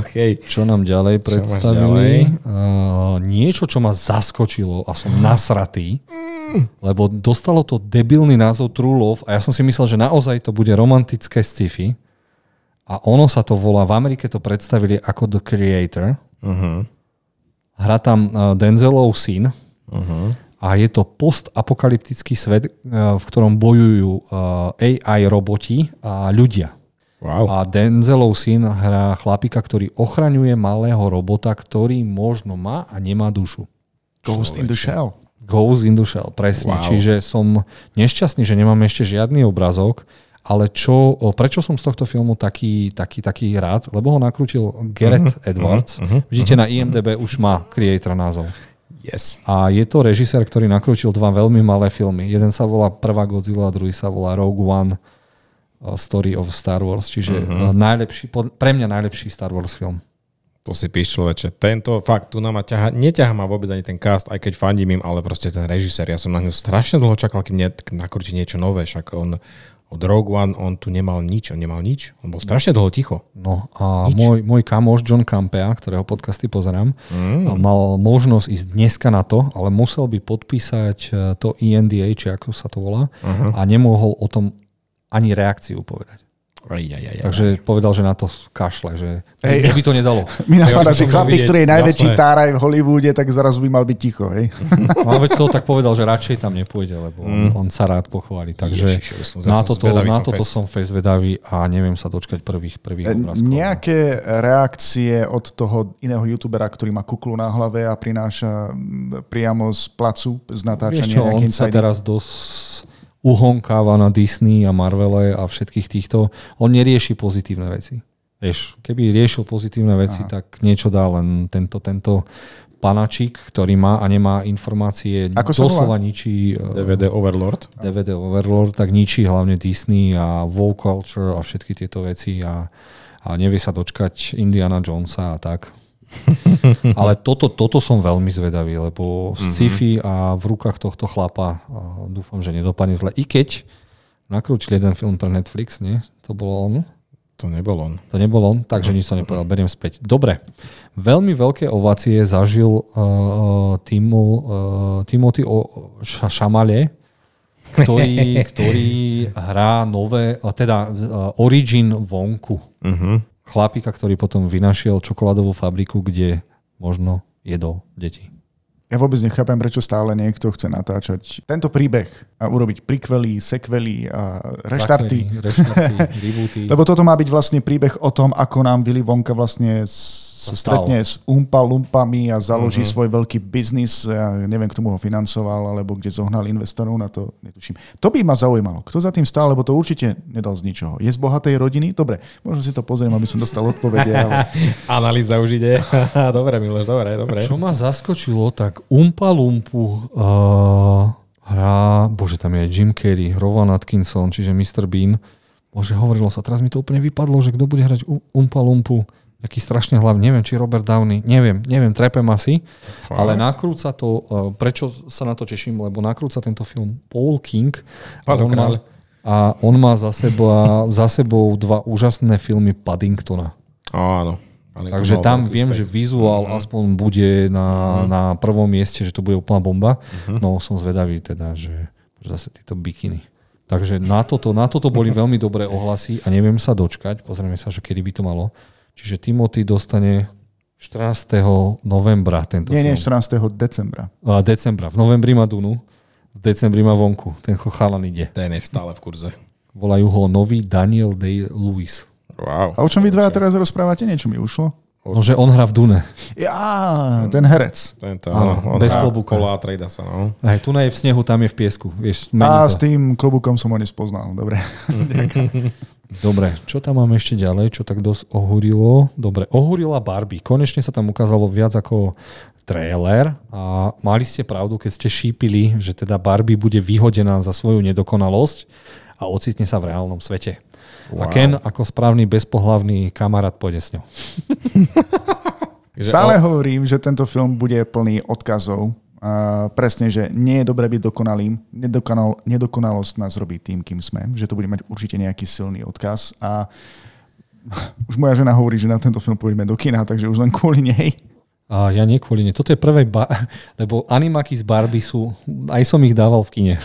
okay. Čo nám ďalej predstavili? Ďalej? Uh, niečo, čo ma zaskočilo a som nasratý. Mm lebo dostalo to debilný názov True Love a ja som si myslel, že naozaj to bude romantické sci-fi a ono sa to volá, v Amerike to predstavili ako The Creator. Uh-huh. Hrá tam uh, Denzelov syn uh-huh. a je to postapokalyptický svet, uh, v ktorom bojujú uh, AI roboti a ľudia. Wow. A Denzelov syn hrá chlapika, ktorý ochraňuje malého robota, ktorý možno má a nemá dušu. Ghost in the Shell. Goes in the shell, presne. Wow. Čiže som nešťastný, že nemám ešte žiadny obrazok, ale čo, prečo som z tohto filmu taký, taký, taký rád? Lebo ho nakrútil Gareth uh-huh, Edwards. Uh-huh, Vidíte, uh-huh. na IMDB už má creator názov. Yes. A je to režisér, ktorý nakrútil dva veľmi malé filmy. Jeden sa volá Prvá Godzilla, druhý sa volá Rogue One uh, Story of Star Wars. Čiže uh-huh. najlepší, pre mňa najlepší Star Wars film. To si píš človeče. Tento fakt, tu nám ťaha, neťaha ma vôbec ani ten cast, aj keď fandím im, ale proste ten režisér, ja som na ňu strašne dlho čakal, kým nakrúti niečo nové, však on od Rogue One on tu nemal nič, on nemal nič, on bol strašne dlho ticho. No a môj, môj kamoš John Campea, ktorého podcasty pozerám, mm. mal možnosť ísť dneska na to, ale musel by podpísať e, to ENDA, či ako sa to volá, uh-huh. a nemohol o tom ani reakciu povedať. Aj, aj, aj, Takže aj. povedal, že na to kašle, že hej. by to nedalo. Mi napadá, že chlapík, ktorý je najväčší Jasné. táraj v Hollywoode, tak zrazu by mal byť ticho. Hej? No, veď to tak povedal, že radšej tam nepôjde, lebo mm. on, sa rád pochváli. Takže Ježiš, na toto, na toto som face vedavý a neviem sa dočkať prvých, prvých e, obrázkov. Nejaké reakcie od toho iného youtubera, ktorý má kuklu na hlave a prináša priamo z placu z natáčania. Vieš čo, on sa teraz dosť uhonkáva na Disney a Marvele a všetkých týchto. On nerieši pozitívne veci. Vieš, keby riešil pozitívne veci, Aha. tak niečo dá, len tento, tento panačík, ktorý má a nemá informácie, Ako doslova ničí... DVD Overlord. DVD Overlord, tak ničí hlavne Disney a Wow Culture a všetky tieto veci a, a nevie sa dočkať Indiana Jonesa a tak. Ale toto, toto som veľmi zvedavý, lebo mm-hmm. sci-fi a v rukách tohto chlapa dúfam, že nedopadne zle. I keď nakrúčili jeden film pre Netflix, nie? To bolo on? To nebol on. To nebol on, takže nič som nepovedal, beriem späť. Dobre, veľmi veľké ovácie zažil uh, Timo, uh, Timothy o, ša, Šamale, ktorý, ktorý hrá nové, teda uh, Origin vonku. Uh-huh chlapika, ktorý potom vynašiel čokoládovú fabriku, kde možno jedol deti. Ja vôbec nechápem, prečo stále niekto chce natáčať tento príbeh a urobiť prikvely, sekvely a reštarty. Zakvely, reštarty rebooty. Lebo toto má byť vlastne príbeh o tom, ako nám Willy Wonka vlastne sa stretne s Umpa Lumpami a založí uh-huh. svoj veľký biznis. Ja neviem, kto mu ho financoval, alebo kde zohnal investorov na to, netuším. To by ma zaujímalo. Kto za tým stál, lebo to určite nedal z ničoho. Je z bohatej rodiny? Dobre, možno si to pozriem, aby som dostal odpovede. Ale... Analýza už ide. dobre, Miloš, dobre, dobre. Čo ma zaskočilo, tak Umpa Lumpu uh, hrá, bože, tam je aj Jim Carrey, Rowan Atkinson, čiže Mr. Bean. Bože, hovorilo sa, teraz mi to úplne vypadlo, že kto bude hrať Umpa Lumpu. Jaký strašne hlavný, neviem, či Robert Downey, neviem, neviem, trepem asi, Fakt? ale nakrúca to, uh, prečo sa na to teším, lebo nakrúca tento film Paul King a Pádo on, má, a on má za, seba, za sebou dva úžasné filmy Paddingtona. Áno. Takže tam viem, úspech. že vizuál aspoň bude na, na prvom mieste, že to bude úplná bomba. No som zvedavý teda, že že zase tieto bikiny. Takže na toto, na toto boli veľmi dobré ohlasy a neviem sa dočkať. Pozrieme sa, že kedy by to malo. Čiže Timothy dostane 14. novembra tento Nie, nie, film. 14. decembra. A decembra. V novembri má Dunu, v decembri má vonku. Ten chalan ide. Ten je stále v kurze. Volajú ho nový Daniel Day-Lewis. Wow. A o čom vy dva teraz rozprávate? Niečo mi ušlo? No, že on hrá v Dune. Ja, ten herec. Tento, Áno, áno, on bez klobúka. Kola a trejda sa, no. Hej, tu je v snehu, tam je v piesku. Vieš, A to. s tým klobúkom som ho nespoznal. Dobre. Dobre, čo tam máme ešte ďalej, čo tak dosť ohúrilo? Dobre, ohúrila Barbie. Konečne sa tam ukázalo viac ako trailer a mali ste pravdu, keď ste šípili, že teda Barbie bude vyhodená za svoju nedokonalosť a ocitne sa v reálnom svete. Wow. A. Ken ako správny bezpohlavný kamarát pôjde s ňou. Stále hovorím, že tento film bude plný odkazov. A presne, že nie je dobré byť dokonalým. Nedokonal, nedokonalosť nás robí tým, kým sme. Že to bude mať určite nejaký silný odkaz. A už moja žena hovorí, že na tento film pôjdeme do kina, takže už len kvôli nej. A ja nie kvôli nej. Toto je prvé, ba- lebo animaky z Barbie sú, aj som ich dával v kine.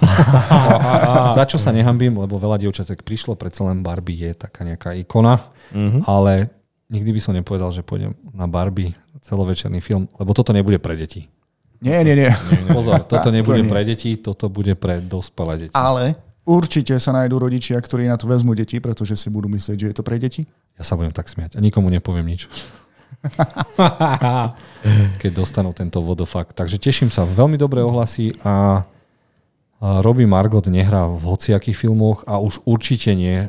Za čo sa nehambím, lebo veľa dievčatek prišlo, predsa len Barbie je taká nejaká ikona, Mhm. ale nikdy by som nepovedal, že pôjdem na Barbie celovečerný film, lebo toto nebude pre deti. Nie, nie, nie. Pozor, toto To nebude nie. pre deti, toto bude pre dospelé deti. Ale určite sa nájdú rodičia, ktorí na to vezmú deti, pretože si budú myslieť, že je to pre deti. Ja sa budem tak smiať a nikomu nepoviem nič. Keď dostanú tento vodofakt. Takže teším sa. Veľmi dobré ohlasy a Robbie Margot nehrá v hociakých filmoch a už určite nie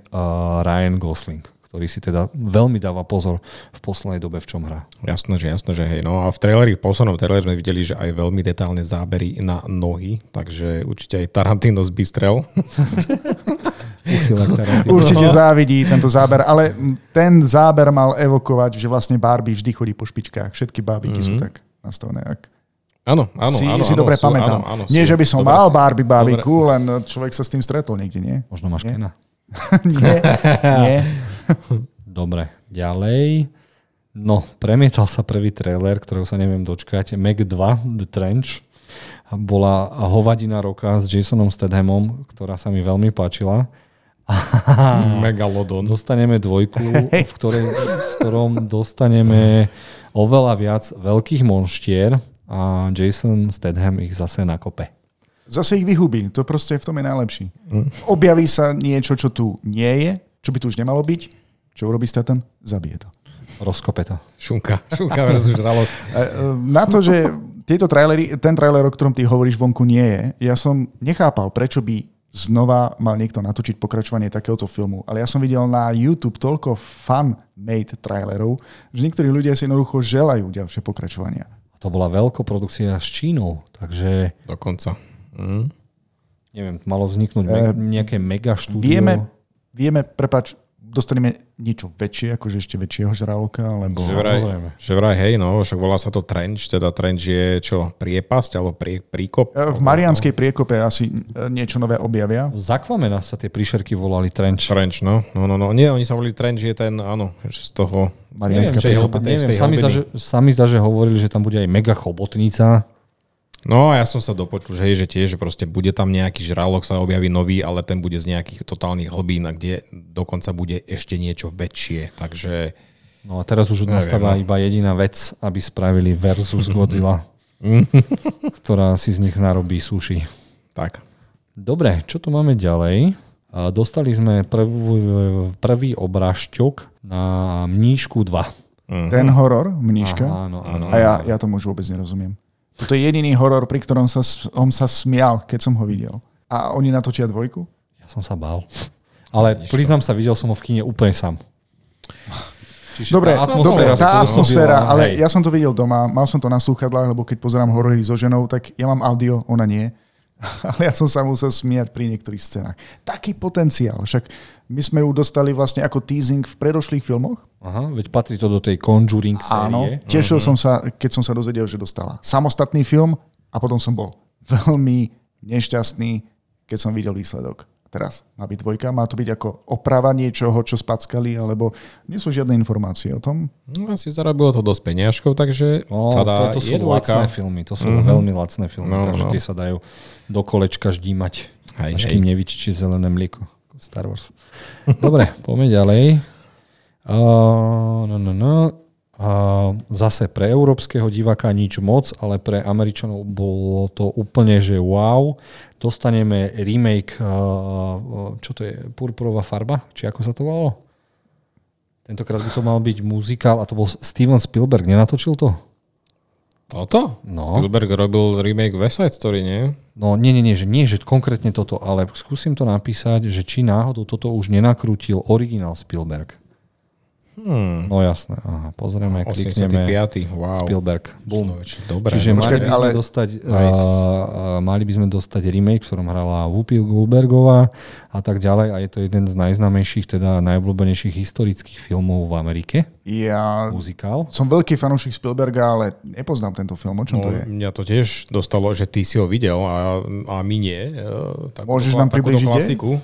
Ryan Gosling, ktorý si teda veľmi dáva pozor v poslednej dobe, v čom hrá. Jasné, že jasné, že hej. No a v traileri, v poslednom traileri sme videli, že aj veľmi detálne zábery na nohy, takže určite aj Tarantino zbystrel. Určite závidí tento záber, ale ten záber mal evokovať, že vlastne Barbie vždy chodí po špičkách. Všetky bábiky mm-hmm. sú tak nastavené. Ak Áno, áno, si, áno. si áno, dobre sú, pamätám. Áno, áno, nie, sú. že by som Dobre mal Barbie bábiku, len človek sa s tým stretol niekde, nie? Možno máš Kena. nie, nie. Dobre, ďalej. No, premietal sa prvý trailer, ktorého sa neviem dočkať. Meg 2, The Trench. Bola hovadina roka s Jasonom Stadhamom, ktorá sa mi veľmi páčila. Megalodon. Dostaneme dvojku, v, ktorej, v ktorom dostaneme oveľa viac veľkých monštier a Jason Statham ich zase nakope. Zase ich vyhubí. To proste v tom je najlepší. Objaví sa niečo, čo tu nie je, čo by tu už nemalo byť. Čo urobí Statham? Zabije to. Rozkope to. Šunka. Šunka versus žralok. E, e, Na to, že tieto trailery, ten trailer, o ktorom ty hovoríš vonku nie je, ja som nechápal, prečo by znova mal niekto natočiť pokračovanie takéhoto filmu. Ale ja som videl na YouTube toľko fan-made trailerov, že niektorí ľudia si jednoducho želajú ďalšie pokračovania. A to bola veľkoprodukcia s Čínou, takže Dokonca. Mm. neviem, malo vzniknúť me- nejaké mega štúdio. Vieme, vieme, prepač, dostaneme niečo väčšie, akože ešte väčšieho žraloka, alebo... Že vraj, Samozrejme. že vraj, hej, no, však volá sa to trench, teda trench je čo, priepasť alebo prie, príkop? E, V Marianskej priekope asi e, niečo nové objavia. Z Aquamena sa tie príšerky volali Trench. Trench, no. no, no, no. Nie, oni sa volili trench, je ten, áno, z toho... Marianská priekopa. Neviem, že, sami zdá, že hovorili, že tam bude aj mega chobotnica. No a ja som sa dopočul, že, hej, že tiež, že proste bude tam nejaký žralok, sa objaví nový, ale ten bude z nejakých totálnych hlbín, a kde dokonca bude ešte niečo väčšie. Takže No a teraz už nastáva no. iba jediná vec, aby spravili versus Godzilla, ktorá si z nich narobí sushi. tak. Dobre, čo tu máme ďalej? Dostali sme prvú, prvý obrážťok na Mníšku 2. Mhm. Ten horor, mníška. Áno, áno. A ja, ja tomu už vôbec nerozumiem. Toto je jediný horor, pri ktorom sa, som sa smial, keď som ho videl. A oni natočia dvojku? Ja som sa bál. Ale priznám sa, videl som ho v kine úplne sám. Čiže Dobre, tá dobre, atmosféra tá spôsobila, atmosféra, ale hej. ja som to videl doma, mal som to na slúchadlách, lebo keď pozerám horory so ženou, tak ja mám audio, ona nie. Ale ja som sa musel smiať pri niektorých scénach. Taký potenciál, však my sme ju dostali vlastne ako teasing v predošlých filmoch. Aha, veď patrí to do tej Conjuring Áno, série. tešil som sa, keď som sa dozvedel, že dostala samostatný film a potom som bol veľmi nešťastný, keď som videl výsledok. Teraz má byť dvojka, má to byť ako oprava niečoho, čo spackali, alebo nie sú žiadne informácie o tom. No, asi zarobilo to dosť peniažkov, takže No, tada, to, to sú je dvojka. lacné filmy, to sú veľmi lacné filmy, No, takže no. tie sa dajú do kolečka ždímať, Hej, až hej. kým nevyčičí zelené mlieko. Star Wars. Dobre, poďme ďalej. Uh, no, no, no. Uh, zase pre európskeho diváka nič moc, ale pre Američanov bolo to úplne, že wow. Dostaneme remake, uh, čo to je, Purpurová farba? Či ako sa to volalo? Tentokrát by to mal byť muzikál a to bol Steven Spielberg, nenatočil to? Toto? No. Spielberg robil remake West Side Story, nie? No nie, nie, nie, že nie, že konkrétne toto, ale skúsim to napísať, že či náhodou toto už nenakrútil originál Spielberg. Hmm. No jasné, aha, pozrieme, klikneme 85. Wow. Spielberg. Boom. Dobre. Čiže dobre. mali by, sme ale- dostať, Nice. uh, mali by sme dostať remake, v ktorom hrala Whoopi Goldbergová a tak ďalej a je to jeden z najznámejších, teda najobľúbenejších historických filmov v Amerike. Ja Muzikál. som veľký fanúšik Spielberga, ale nepoznám tento film. O čom to No, je? mňa to tiež dostalo, že ty si ho videl a, a my nie. E, takúto- Môžeš nám približiť, klasiku.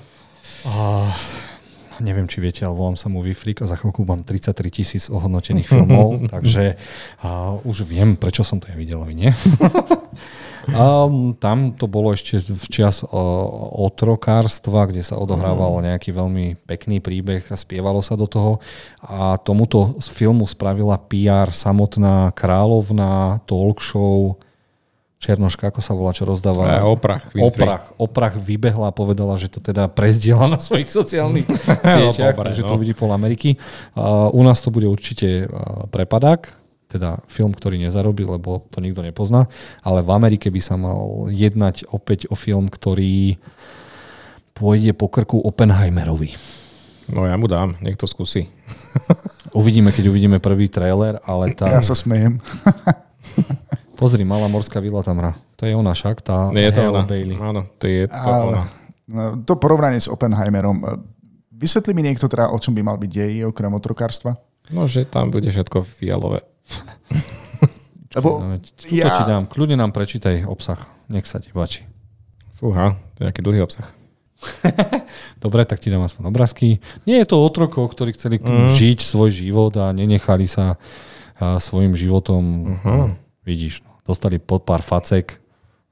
Uh, neviem, či viete, ale volám sa Movie Freak a za chvíľku mám 33 tisíc ohodnotených filmov, takže uh, už viem, prečo som to ja videl, a vy nie. um, tam to bolo ešte v čas uh, otrokárstva, kde sa odohrával nejaký veľmi pekný príbeh a spievalo sa do toho. A tomuto filmu spravila PR samotná kráľovná talk show Černoška, ako sa volá, čo rozdáva? E, Oprah. Winfrey. Oprach, Oprach vybehla a povedala, že to teda prezdiela na svojich sociálnych sieťach, Dobre, takže no. to vidí pol Ameriky. Uh, u nás to bude určite uh, prepadák, teda film, ktorý nezarobí, lebo to nikto nepozná, ale v Amerike by sa mal jednať opäť o film, ktorý pôjde po krku Oppenheimerovi. No ja mu dám, nech to skúsi. Uvidíme, keď uvidíme prvý trailer, ale tá... Ja sa smejem. Pozri, Malá morská vila tam hrá. To je ona však, tá Nie je to ona. Bailey. Áno, to je to Ale, ona. no, to porovnanie s Oppenheimerom. e, Vysvetlí mi niekto teda, o čom by mal byť dej, okrem otrokárstva? No, že tam bude všetko fialové. Lebo No, ja... ti dám. Kľudne nám prečítaj obsah. Nech sa ti páči. Fúha, to je nejaký dlhý obsah. Dobre, tak ti dám aspoň obrázky. Nie je to otrokov, ktorí chceli mm. žiť svoj život a nenechali sa a, svojim životom, uh-huh. vidíš, no, dostali pod pár facek,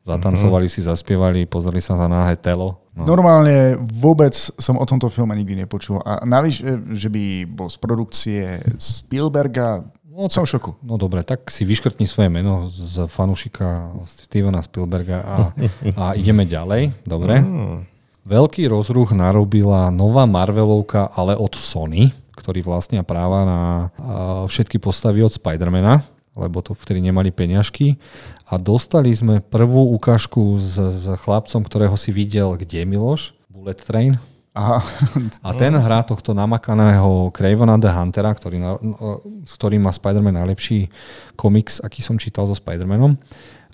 zatancovali uh-huh. si, zaspievali, pozreli sa na náhe telo. No. normálne vôbec som o tomto filme nikdy nepočul. A navyše, že by bol z produkcie Spielberga, No, som v šoku. no dobre, tak si vyškrtni svoje meno z fanúšika Stevena Spielberga a, a ideme ďalej. Dobre. Mm. Veľký rozruch narobila nová Marvelovka, ale od Sony, ktorí vlastnia práva na a, všetky postavy od Spidermana, lebo to vtedy nemali peňažky. A dostali sme prvú ukážku s, s chlapcom, ktorého si videl, kde Miloš? Bullet Train. Aha. A ten hrá tohto namakaného Cravena the Huntera, ktorý no, s ktorým má Spider-Man najlepší komiks, aký som čítal so Spider-Manom.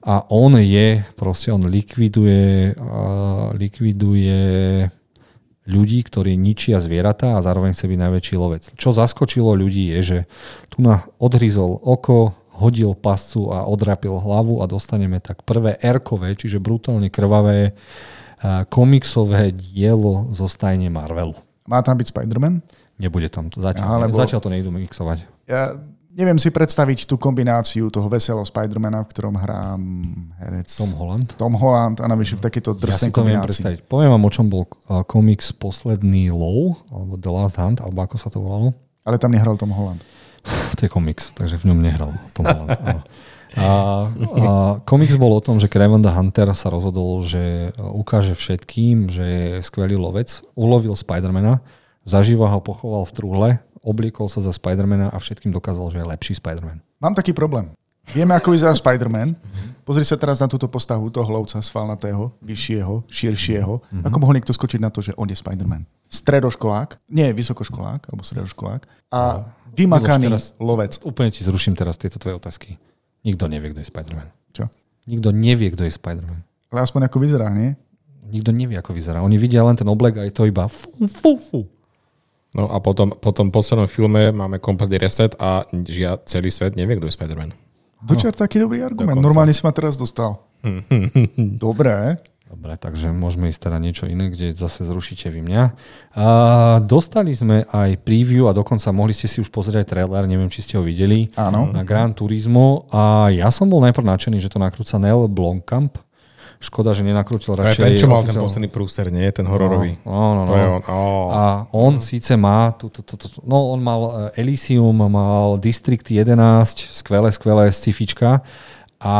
A on je, proste on likviduje, uh, likviduje ľudí, ktorí ničia zvieratá a zároveň chce byť najväčší lovec. Čo zaskočilo ľudí je, že tu na odhryzol oko, hodil pascu a odrapil hlavu a dostaneme tak prvé erkové, čiže brutálne krvavé uh, komiksové dielo zo stajne Marvelu. Má tam byť Spider-Man? Nebude tam zatiaľ. Aha, lebo- Zatiaľ to nejdu mixovať. Ja neviem si predstaviť tú kombináciu toho veselého Spidermana, v ktorom hrá mm, herec Tom Holland. Tom Holland a navyše v takéto Ja drsnej si to kombinácii. predstaviť. Poviem vám, o čom bol uh, komiks Posledný lov, alebo The Last Hunt, alebo ako sa to volalo. Ale tam nehral Tom Holland. To je komiks, takže v ňom nehral Tom Holland. A, a komiks bol o tom, že Craven the Hunter sa rozhodol, že ukáže všetkým, že je skvelý lovec. Ulovil Spidermana, zaživa ho pochoval v trúhle, obliekol sa za Spidermana a všetkým dokázal, že je lepší Spiderman. Mám taký problém. Vieme, ako vyzerá Spider-Man, Pozri sa teraz na túto postavu toho lovca svalnatého, vyššieho, širšieho. Mm-hmm. Ako mohol niekto skočiť na to, že on je Spider-Man? Stredoškolák, nie vysokoškolák, alebo stredoškolák a vymakaný teraz, lovec. Úplne ti zruším teraz tieto tvoje otázky. Nikto nevie, kto je Spider-Man. Čo? Nikto nevie, kto je Spider-Man. Ale aspoň ako vyzerá, nie? Nikto nevie, ako vyzerá. Oni vidia len ten oblek a je to iba fú, fú, fú. No a potom, potom v poslednom filme máme kompletný reset a žia celý svet nevie, kto je Spider-Man. Dočiar taký dobrý argument. Dokonca. Normálne si ma teraz dostal. Dobre. Dobre, takže môžeme ísť teda niečo iné, kde zase zrušíte vy mňa. A dostali sme aj preview a dokonca mohli ste si už pozrieť aj trailer, neviem, či ste ho videli, Áno. na Gran Turismo a ja som bol najprv nadšený, že to nakrúca Neil Blomkamp. Škoda, že nenakrútil To je radšej... ten, čo mal ten posledný prúser, nie? Ten hororový. No, no, no. To je on. Oh. A on síce má, tú, tú, tú, tú, no on mal eh, Elysium, mal District 11, skvelé, skvelé scifička a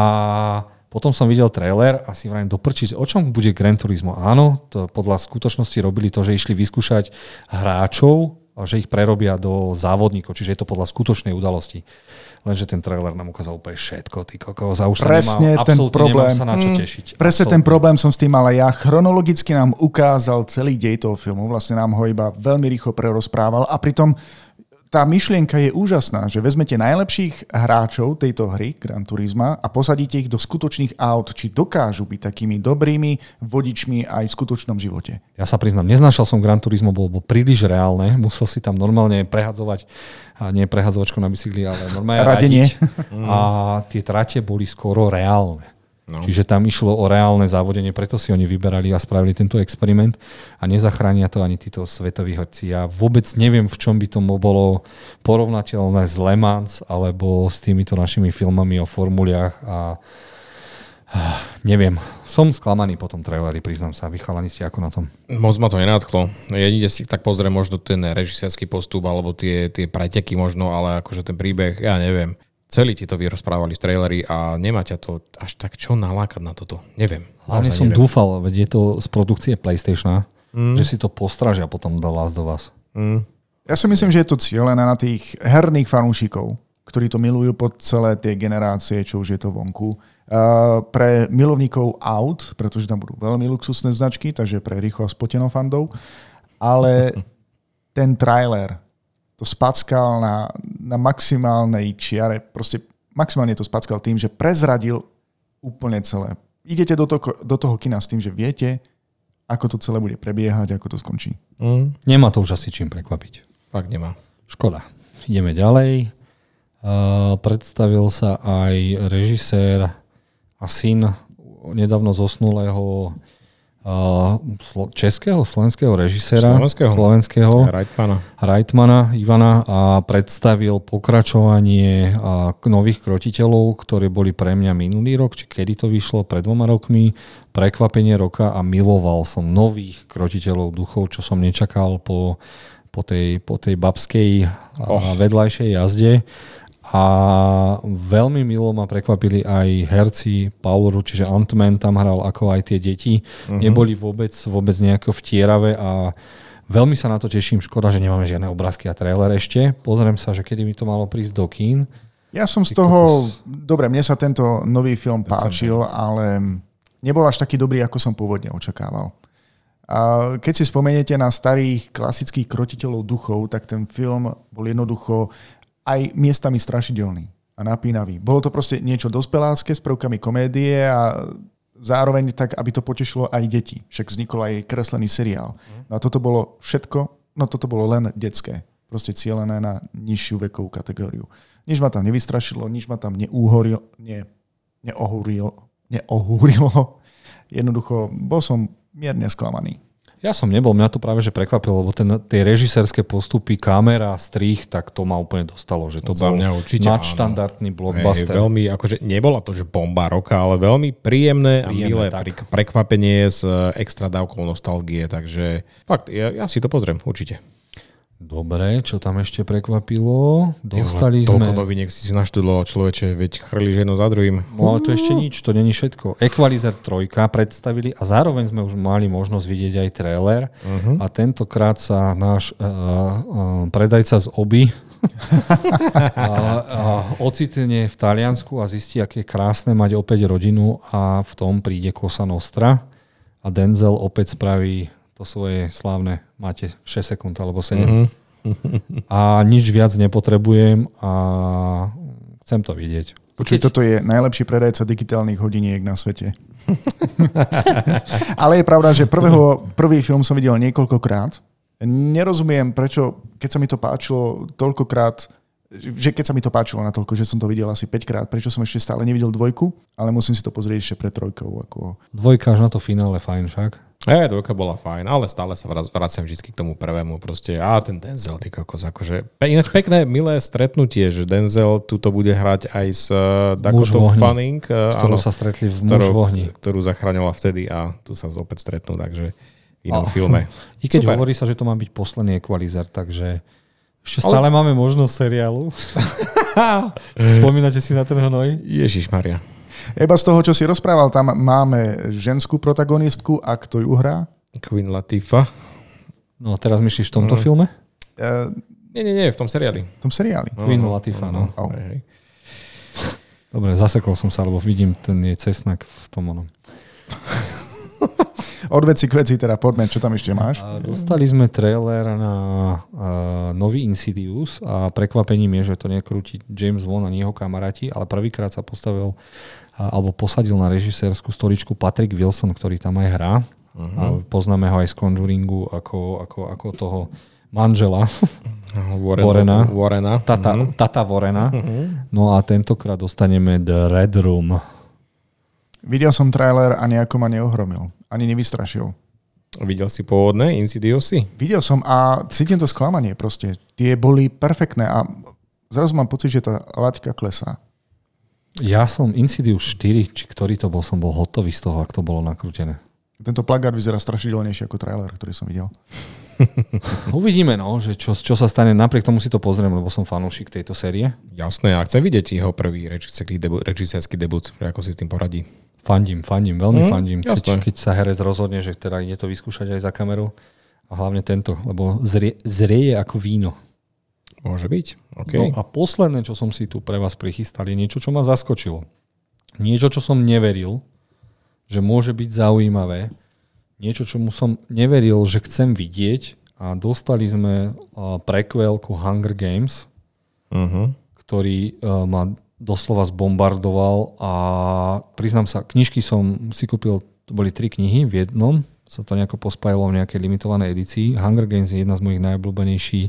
potom som videl trailer a si vrajím doprčiť, o čom bude Gran Turismo. Áno, to podľa skutočnosti robili to, že išli vyskúšať hráčov, že ich prerobia do závodníkov, čiže je to podľa skutočnej udalosti. Lenže ten trailer nám ukázal úplne všetko, ty kokos, a už Presne sa nemám, ten problém. sa na čo Mm, tešiť. Presne Absolútne. ten problém som s tým mal aj ja. Chronologicky nám ukázal celý dej toho filmu. Vlastne nám ho iba veľmi rýchlo prerozprával a pritom tá myšlienka je úžasná, že vezmete najlepších hráčov tejto hry Gran Turisma a posadíte ich do skutočných aut, či dokážu byť takými dobrými vodičmi aj v skutočnom živote. Ja sa priznám, neznášal som Gran Turismo, bol, bol príliš reálne. Musel si tam normálne prehadzovať, a nie prehadzovačku na bicykli, ale normálne Radenie. radiť. A tie trate boli skoro reálne. No. Čiže tam išlo o reálne závodenie, preto si oni vyberali a spravili tento experiment a nezachránia to ani títo svetoví horci. Ja vôbec neviem, v čom by to bolo porovnateľné s Le Mans alebo s týmito našimi filmami o formuliach a neviem. Som sklamaný po tom traileri, priznám sa. Vy chalani ste ako na tom? Moc ma to nenádchlo. Jedine si tak pozriem možno ten režisérsky postup alebo tie, tie preteky možno, ale akože ten príbeh, ja neviem. Celý ti to vyrozprávali z trailery a nemá ťa to až tak čo nalákať na toto. Neviem. Hlavne som neviem. dúfal, veď je to z produkcie PlayStationa, mm. že si to postražia potom The Last of Us. Mm. Ja si myslím, že je to cieľené na tých herných fanúšikov, ktorí to milujú po celé tie generácie, čo už je to vonku. Uh, pre milovníkov aut, pretože tam budú veľmi luxusné značky, takže pre rýchlo a spoteno fandov. Ale ten trailer to spackal na, na maximálnej čiare, proste maximálne to spackal tým, že prezradil úplne celé. Idete do toho, do toho kina s tým, že viete, ako to celé bude prebiehať, ako to skončí. Mm. Nemá to už asi čím prekvapiť. Fakt nemá. Škoda. Ideme ďalej. Uh, predstavil sa aj režisér a syn nedávno zosnulého slo- českého, slovenského režiséra. Slovenského. slovenského Reitmana. Reitmana Ivana a predstavil pokračovanie a, nových krotiteľov, ktoré boli pre mňa minulý rok, či kedy to vyšlo, pred dvoma rokmi, prekvapenie roka a miloval som nových krotiteľov duchov, čo som nečakal po, po, tej, po tej babskej Oh. oh. vedľajšej jazde. A veľmi milo ma prekvapili aj herci Paul Rudd, čiže Ant-Man tam hral ako aj tie deti. Uh-huh. Neboli vôbec, vôbec nejako vtieravé a veľmi sa na to teším. Škoda, že nemáme žiadne obrázky a trailer ešte. Pozriem sa, že kedy mi to malo prísť do kín. Ja som z toho... Dobre, mne sa tento nový film páčil, ale nebol až taký dobrý, ako som pôvodne očakával. A keď si spomeniete na starých klasických krotiteľov duchov, tak ten film bol jednoducho aj miestami strašidelný a napínavý. Bolo to proste niečo dospelácké s prvkami komédie a zároveň tak, aby to potešilo aj deti. Však vznikol aj kreslený seriál. No a toto bolo všetko, no toto bolo len detské. Proste cieľené na nižšiu vekovú kategóriu. Nič ma tam nevystrašilo, nič ma tam neúhorilo, ne, neohúrilo, neohúrilo. Jednoducho, bol som mierne sklamaný. Ja som nebol, mňa to práve že prekvapilo, lebo ten, tie režisérske postupy, kamera, strých, tak to ma úplne dostalo, že to Za bol mňa určite nadštandardný Hej, blockbuster. veľmi, akože nebola to, že bomba roka, ale veľmi príjemné, a Príjemné, milé tak. prekvapenie s e, extra dávkou nostalgie, takže fakt, ja, ja si to pozriem, určite. Dobre, čo tam ešte prekvapilo? Dostali Toľko sme... noviniek si si naštudoval, človeče, veď chrliš jedno za druhým. No ale to ešte nič, to není všetko. Equalizer 3 predstavili a zároveň sme už mali možnosť vidieť aj trailer Uh-huh. a tentokrát sa náš uh, uh, predajca z Oby a, a ocitne v Taliansku a zistí, aké je krásne mať opäť rodinu a v tom príde Kosa Nostra a Denzel opäť spraví to svoje slávne, máte 6 sekúnd alebo 7. Mm-hmm. A nič viac nepotrebujem a chcem to vidieť. Počuj, toto je najlepší predajca digitálnych hodiniek na svete. Ale je pravda, že prvého, prvý film som videl niekoľkokrát. Nerozumiem, prečo, keď sa mi to páčilo toľkokrát, že keď sa mi to páčilo na toľko, že som to videl asi 5 krát, prečo som ešte stále nevidel dvojku, ale musím si to pozrieť ešte pred trojkou. Ako... Dvojka až na to finále fajn však. E, dvojka bola fajn, ale stále sa vraciam vždy k tomu prvému. Proste, a ten Denzel, ty kokos, akože... Pe, ináč pekné, milé stretnutie, že Denzel tuto bude hrať aj s uh, Dakota Fanning. Uh, s ktorou áno, sa stretli v Muž v ohni. Ktorú zachraňovala vtedy a tu sa opäť stretnú, takže v inom a, filme. I keď Super. hovorí sa, že to má byť posledný equalizer, takže ešte stále Ale... máme možnosť seriálu. Spomínate si na ten hnoj? Ježiš Maria. Iba z toho, čo si rozprával, tam máme ženskú protagonistku a kto ju hrá? Queen Latifah. No teraz myslíš v tomto mm. filme? Uh, nie, nie, nie, v tom seriáli. V tom seriáli. No, Queen no, Latifah, no. no. Oh. Dobre, zasekol som sa, lebo vidím ten je cesnak v tom onom. Od veci k veci teda poďme, čo tam ešte máš? A dostali sme trailer na uh, nový Insidious a prekvapením je, že to nekrúti James Wan a jeho kamaráti, ale prvýkrát sa postavil alebo posadil na režisérskú stoličku Patrick Wilson, ktorý tam aj hrá. Uh-huh. A poznáme ho aj z Conjuringu ako, ako, ako toho manžela Warren, Warrena. Warrena. Tata, uh-huh. tata Warrena. Uh-huh. No a tentokrát dostaneme The Red Room. Videl som trailer a nejako ma neohromil. Ani nevystrašil. Videl si pôvodné Insidiosy? Videl som a cítim to sklamanie proste. Tie boli perfektné a zrazu mám pocit, že tá laťka klesá. Ja som Insidious 4, či ktorý to bol, som bol hotový z toho, ak to bolo nakrútené. Tento plagát vyzerá strašidelnejšie ako trailer, ktorý som videl. Uvidíme, no, že čo, čo sa stane. Napriek tomu si to pozriem, lebo som fanúšik tejto série. Jasné, a chcem vidieť jeho prvý režisérsky debut, režisérsky debut, ako si s tým poradí. Fandím, fandím, veľmi mm, fandím. Keď, keď sa herec rozhodne, že teda ide to vyskúšať aj za kameru. A hlavne tento, lebo zrie, zrieje ako víno. Môže byť. Okay. No a posledné, čo som si tu pre vás prichystal, je niečo, čo ma zaskočilo. Niečo, čo som neveril, že môže byť zaujímavé niečo, čomu som neveril, že chcem vidieť a dostali sme prequel ku Hunger Games, uh-huh. ktorý ma doslova zbombardoval a priznám sa, knižky som si kúpil, to boli tri knihy v jednom, sa to nejako pospájalo v nejakej limitovanej edícii. Hunger Games je jedna z mojich najobľúbenejších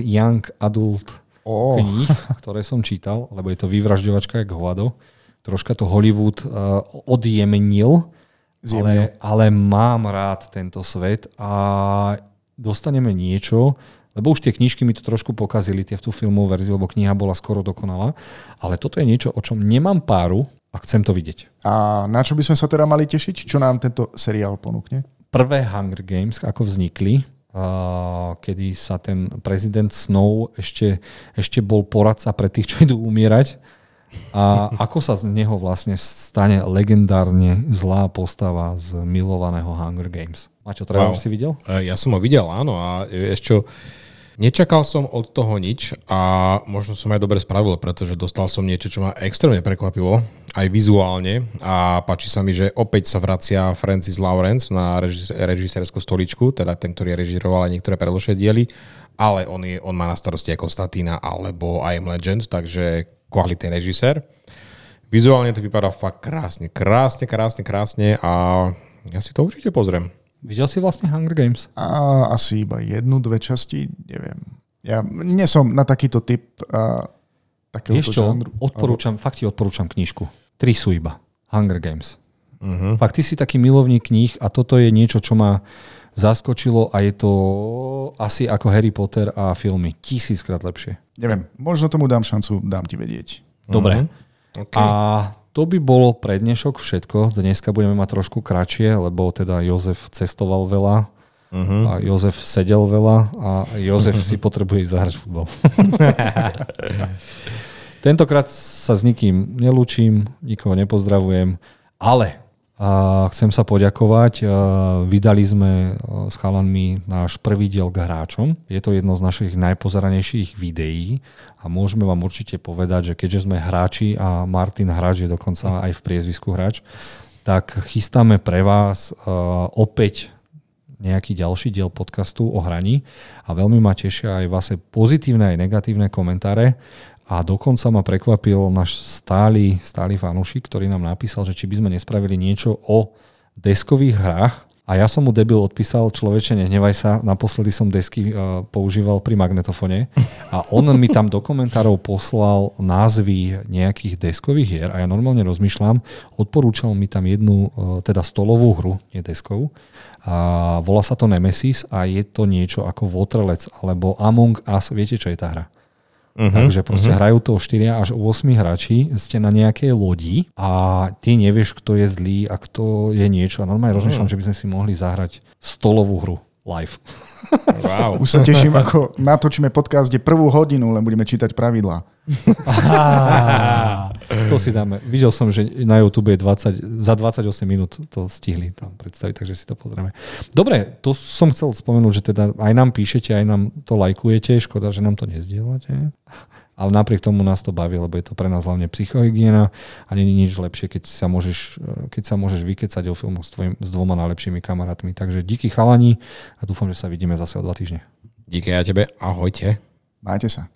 young adult oh. kníh, ktoré som čítal, lebo je to vyvražďovačka jak hovado. Troška to Hollywood uh, odjemenil, ale, ale mám rád tento svet a dostaneme niečo, lebo už tie knižky mi to trošku pokazili, tie v tú filmovú verziu, lebo kniha bola skoro dokonalá. Ale toto je niečo, o čom nemám páru a chcem to vidieť. A na čo by sme sa teda mali tešiť? Čo nám tento seriál ponúkne? Prvé Hunger Games, ako vznikli, kedy sa ten prezident Snow ešte, ešte bol poradca pre tých, čo idú umierať a ako sa z neho vlastne stane legendárne zlá postava z milovaného Hunger Games. Maťo, trailer wow. si videl? E, ja som ho videl, áno. A ešte Nečakal som od toho nič a možno som aj dobre spravil, pretože dostal som niečo, čo ma extrémne prekvapilo, aj vizuálne a páči sa mi, že opäť sa vracia Francis Lawrence na režisérskú stoličku, teda ten, ktorý režiroval aj niektoré predošlé diely, ale on, je, on má na starosti ako Statina alebo I Am Legend, takže kvalitný režisér. Vizuálne to vypadá fakt krásne, krásne, krásne, krásne a ja si to určite pozriem. Videl si vlastne Hunger Games? A, asi iba jednu, dve časti, neviem. Ja nie som na takýto typ uh, takého Vieš čo, žánru. odporúčam, Alebo... fakt ti odporúčam knižku. Tri sú iba. Hunger Games. Uh-huh. Fakt ty si taký milovník kníh a toto je niečo, čo ma zaskočilo a je to asi ako Harry Potter a filmy. Tisíckrát lepšie. Neviem, možno tomu dám šancu, dám ti vedieť. Dobre. Uh-huh. Okay. A to by bolo pre dnešok všetko. Dneska budeme mať trošku kratšie, lebo teda Jozef cestoval veľa uh-huh. a Jozef sedel veľa a Jozef si potrebuje ísť zahrať futbol. Tentokrát sa s nikým nelúčim, nikoho nepozdravujem, ale A chcem sa poďakovať. Vydali sme s chalanmi náš prvý diel k hráčom. Je to jedno z našich najpozeranejších videí a môžeme vám určite povedať, že keďže sme hráči a Martin Hráč je dokonca aj v priezvisku hráč, tak chystáme pre vás opäť nejaký ďalší diel podcastu o hraní a veľmi ma tešia aj vlastne pozitívne aj negatívne komentáre a dokonca ma prekvapil náš stály, stály fanúšik, ktorý nám napísal, že či by sme nespravili niečo o deskových hrách. A ja som mu debil odpísal, človeče, nehnevaj sa, naposledy som desky uh, používal pri magnetofone a on mi tam do komentárov poslal názvy nejakých deskových hier a ja normálne rozmýšľam, odporúčal mi tam jednu, uh, teda stolovú hru, nie deskovú, a volá sa to Nemesis a je to niečo ako Waterlets alebo Among Us, viete čo je tá hra? Uh-huh, Takže proste uh-huh. hrajú to 4 až 8 hráči, ste na nejakej lodi a ty nevieš, kto je zlý a kto je niečo. A normálne uh-huh. rozmýšľam, že by sme si mohli zahrať stolovú hru live. Wow. Už sa teším, ako natočíme podcast, kde prvú hodinu len budeme čítať pravidlá. to si dáme. Videl som, že na YouTube je 20, za 28 minút to stihli tam predstaviť, takže si to pozrieme. Dobre, to som chcel spomenúť, že teda aj nám píšete, aj nám to lajkujete, škoda, že nám to nezdielate ale napriek tomu nás to baví, lebo je to pre nás hlavne psychohygiena a není nič lepšie, keď sa môžeš, keď sa môžeš vykecať o filmu s, tvojim, s dvoma najlepšími kamarátmi. Takže díky chalani a dúfam, že sa vidíme zase o dva týždne. Díky a tebe, ahojte. Majte sa.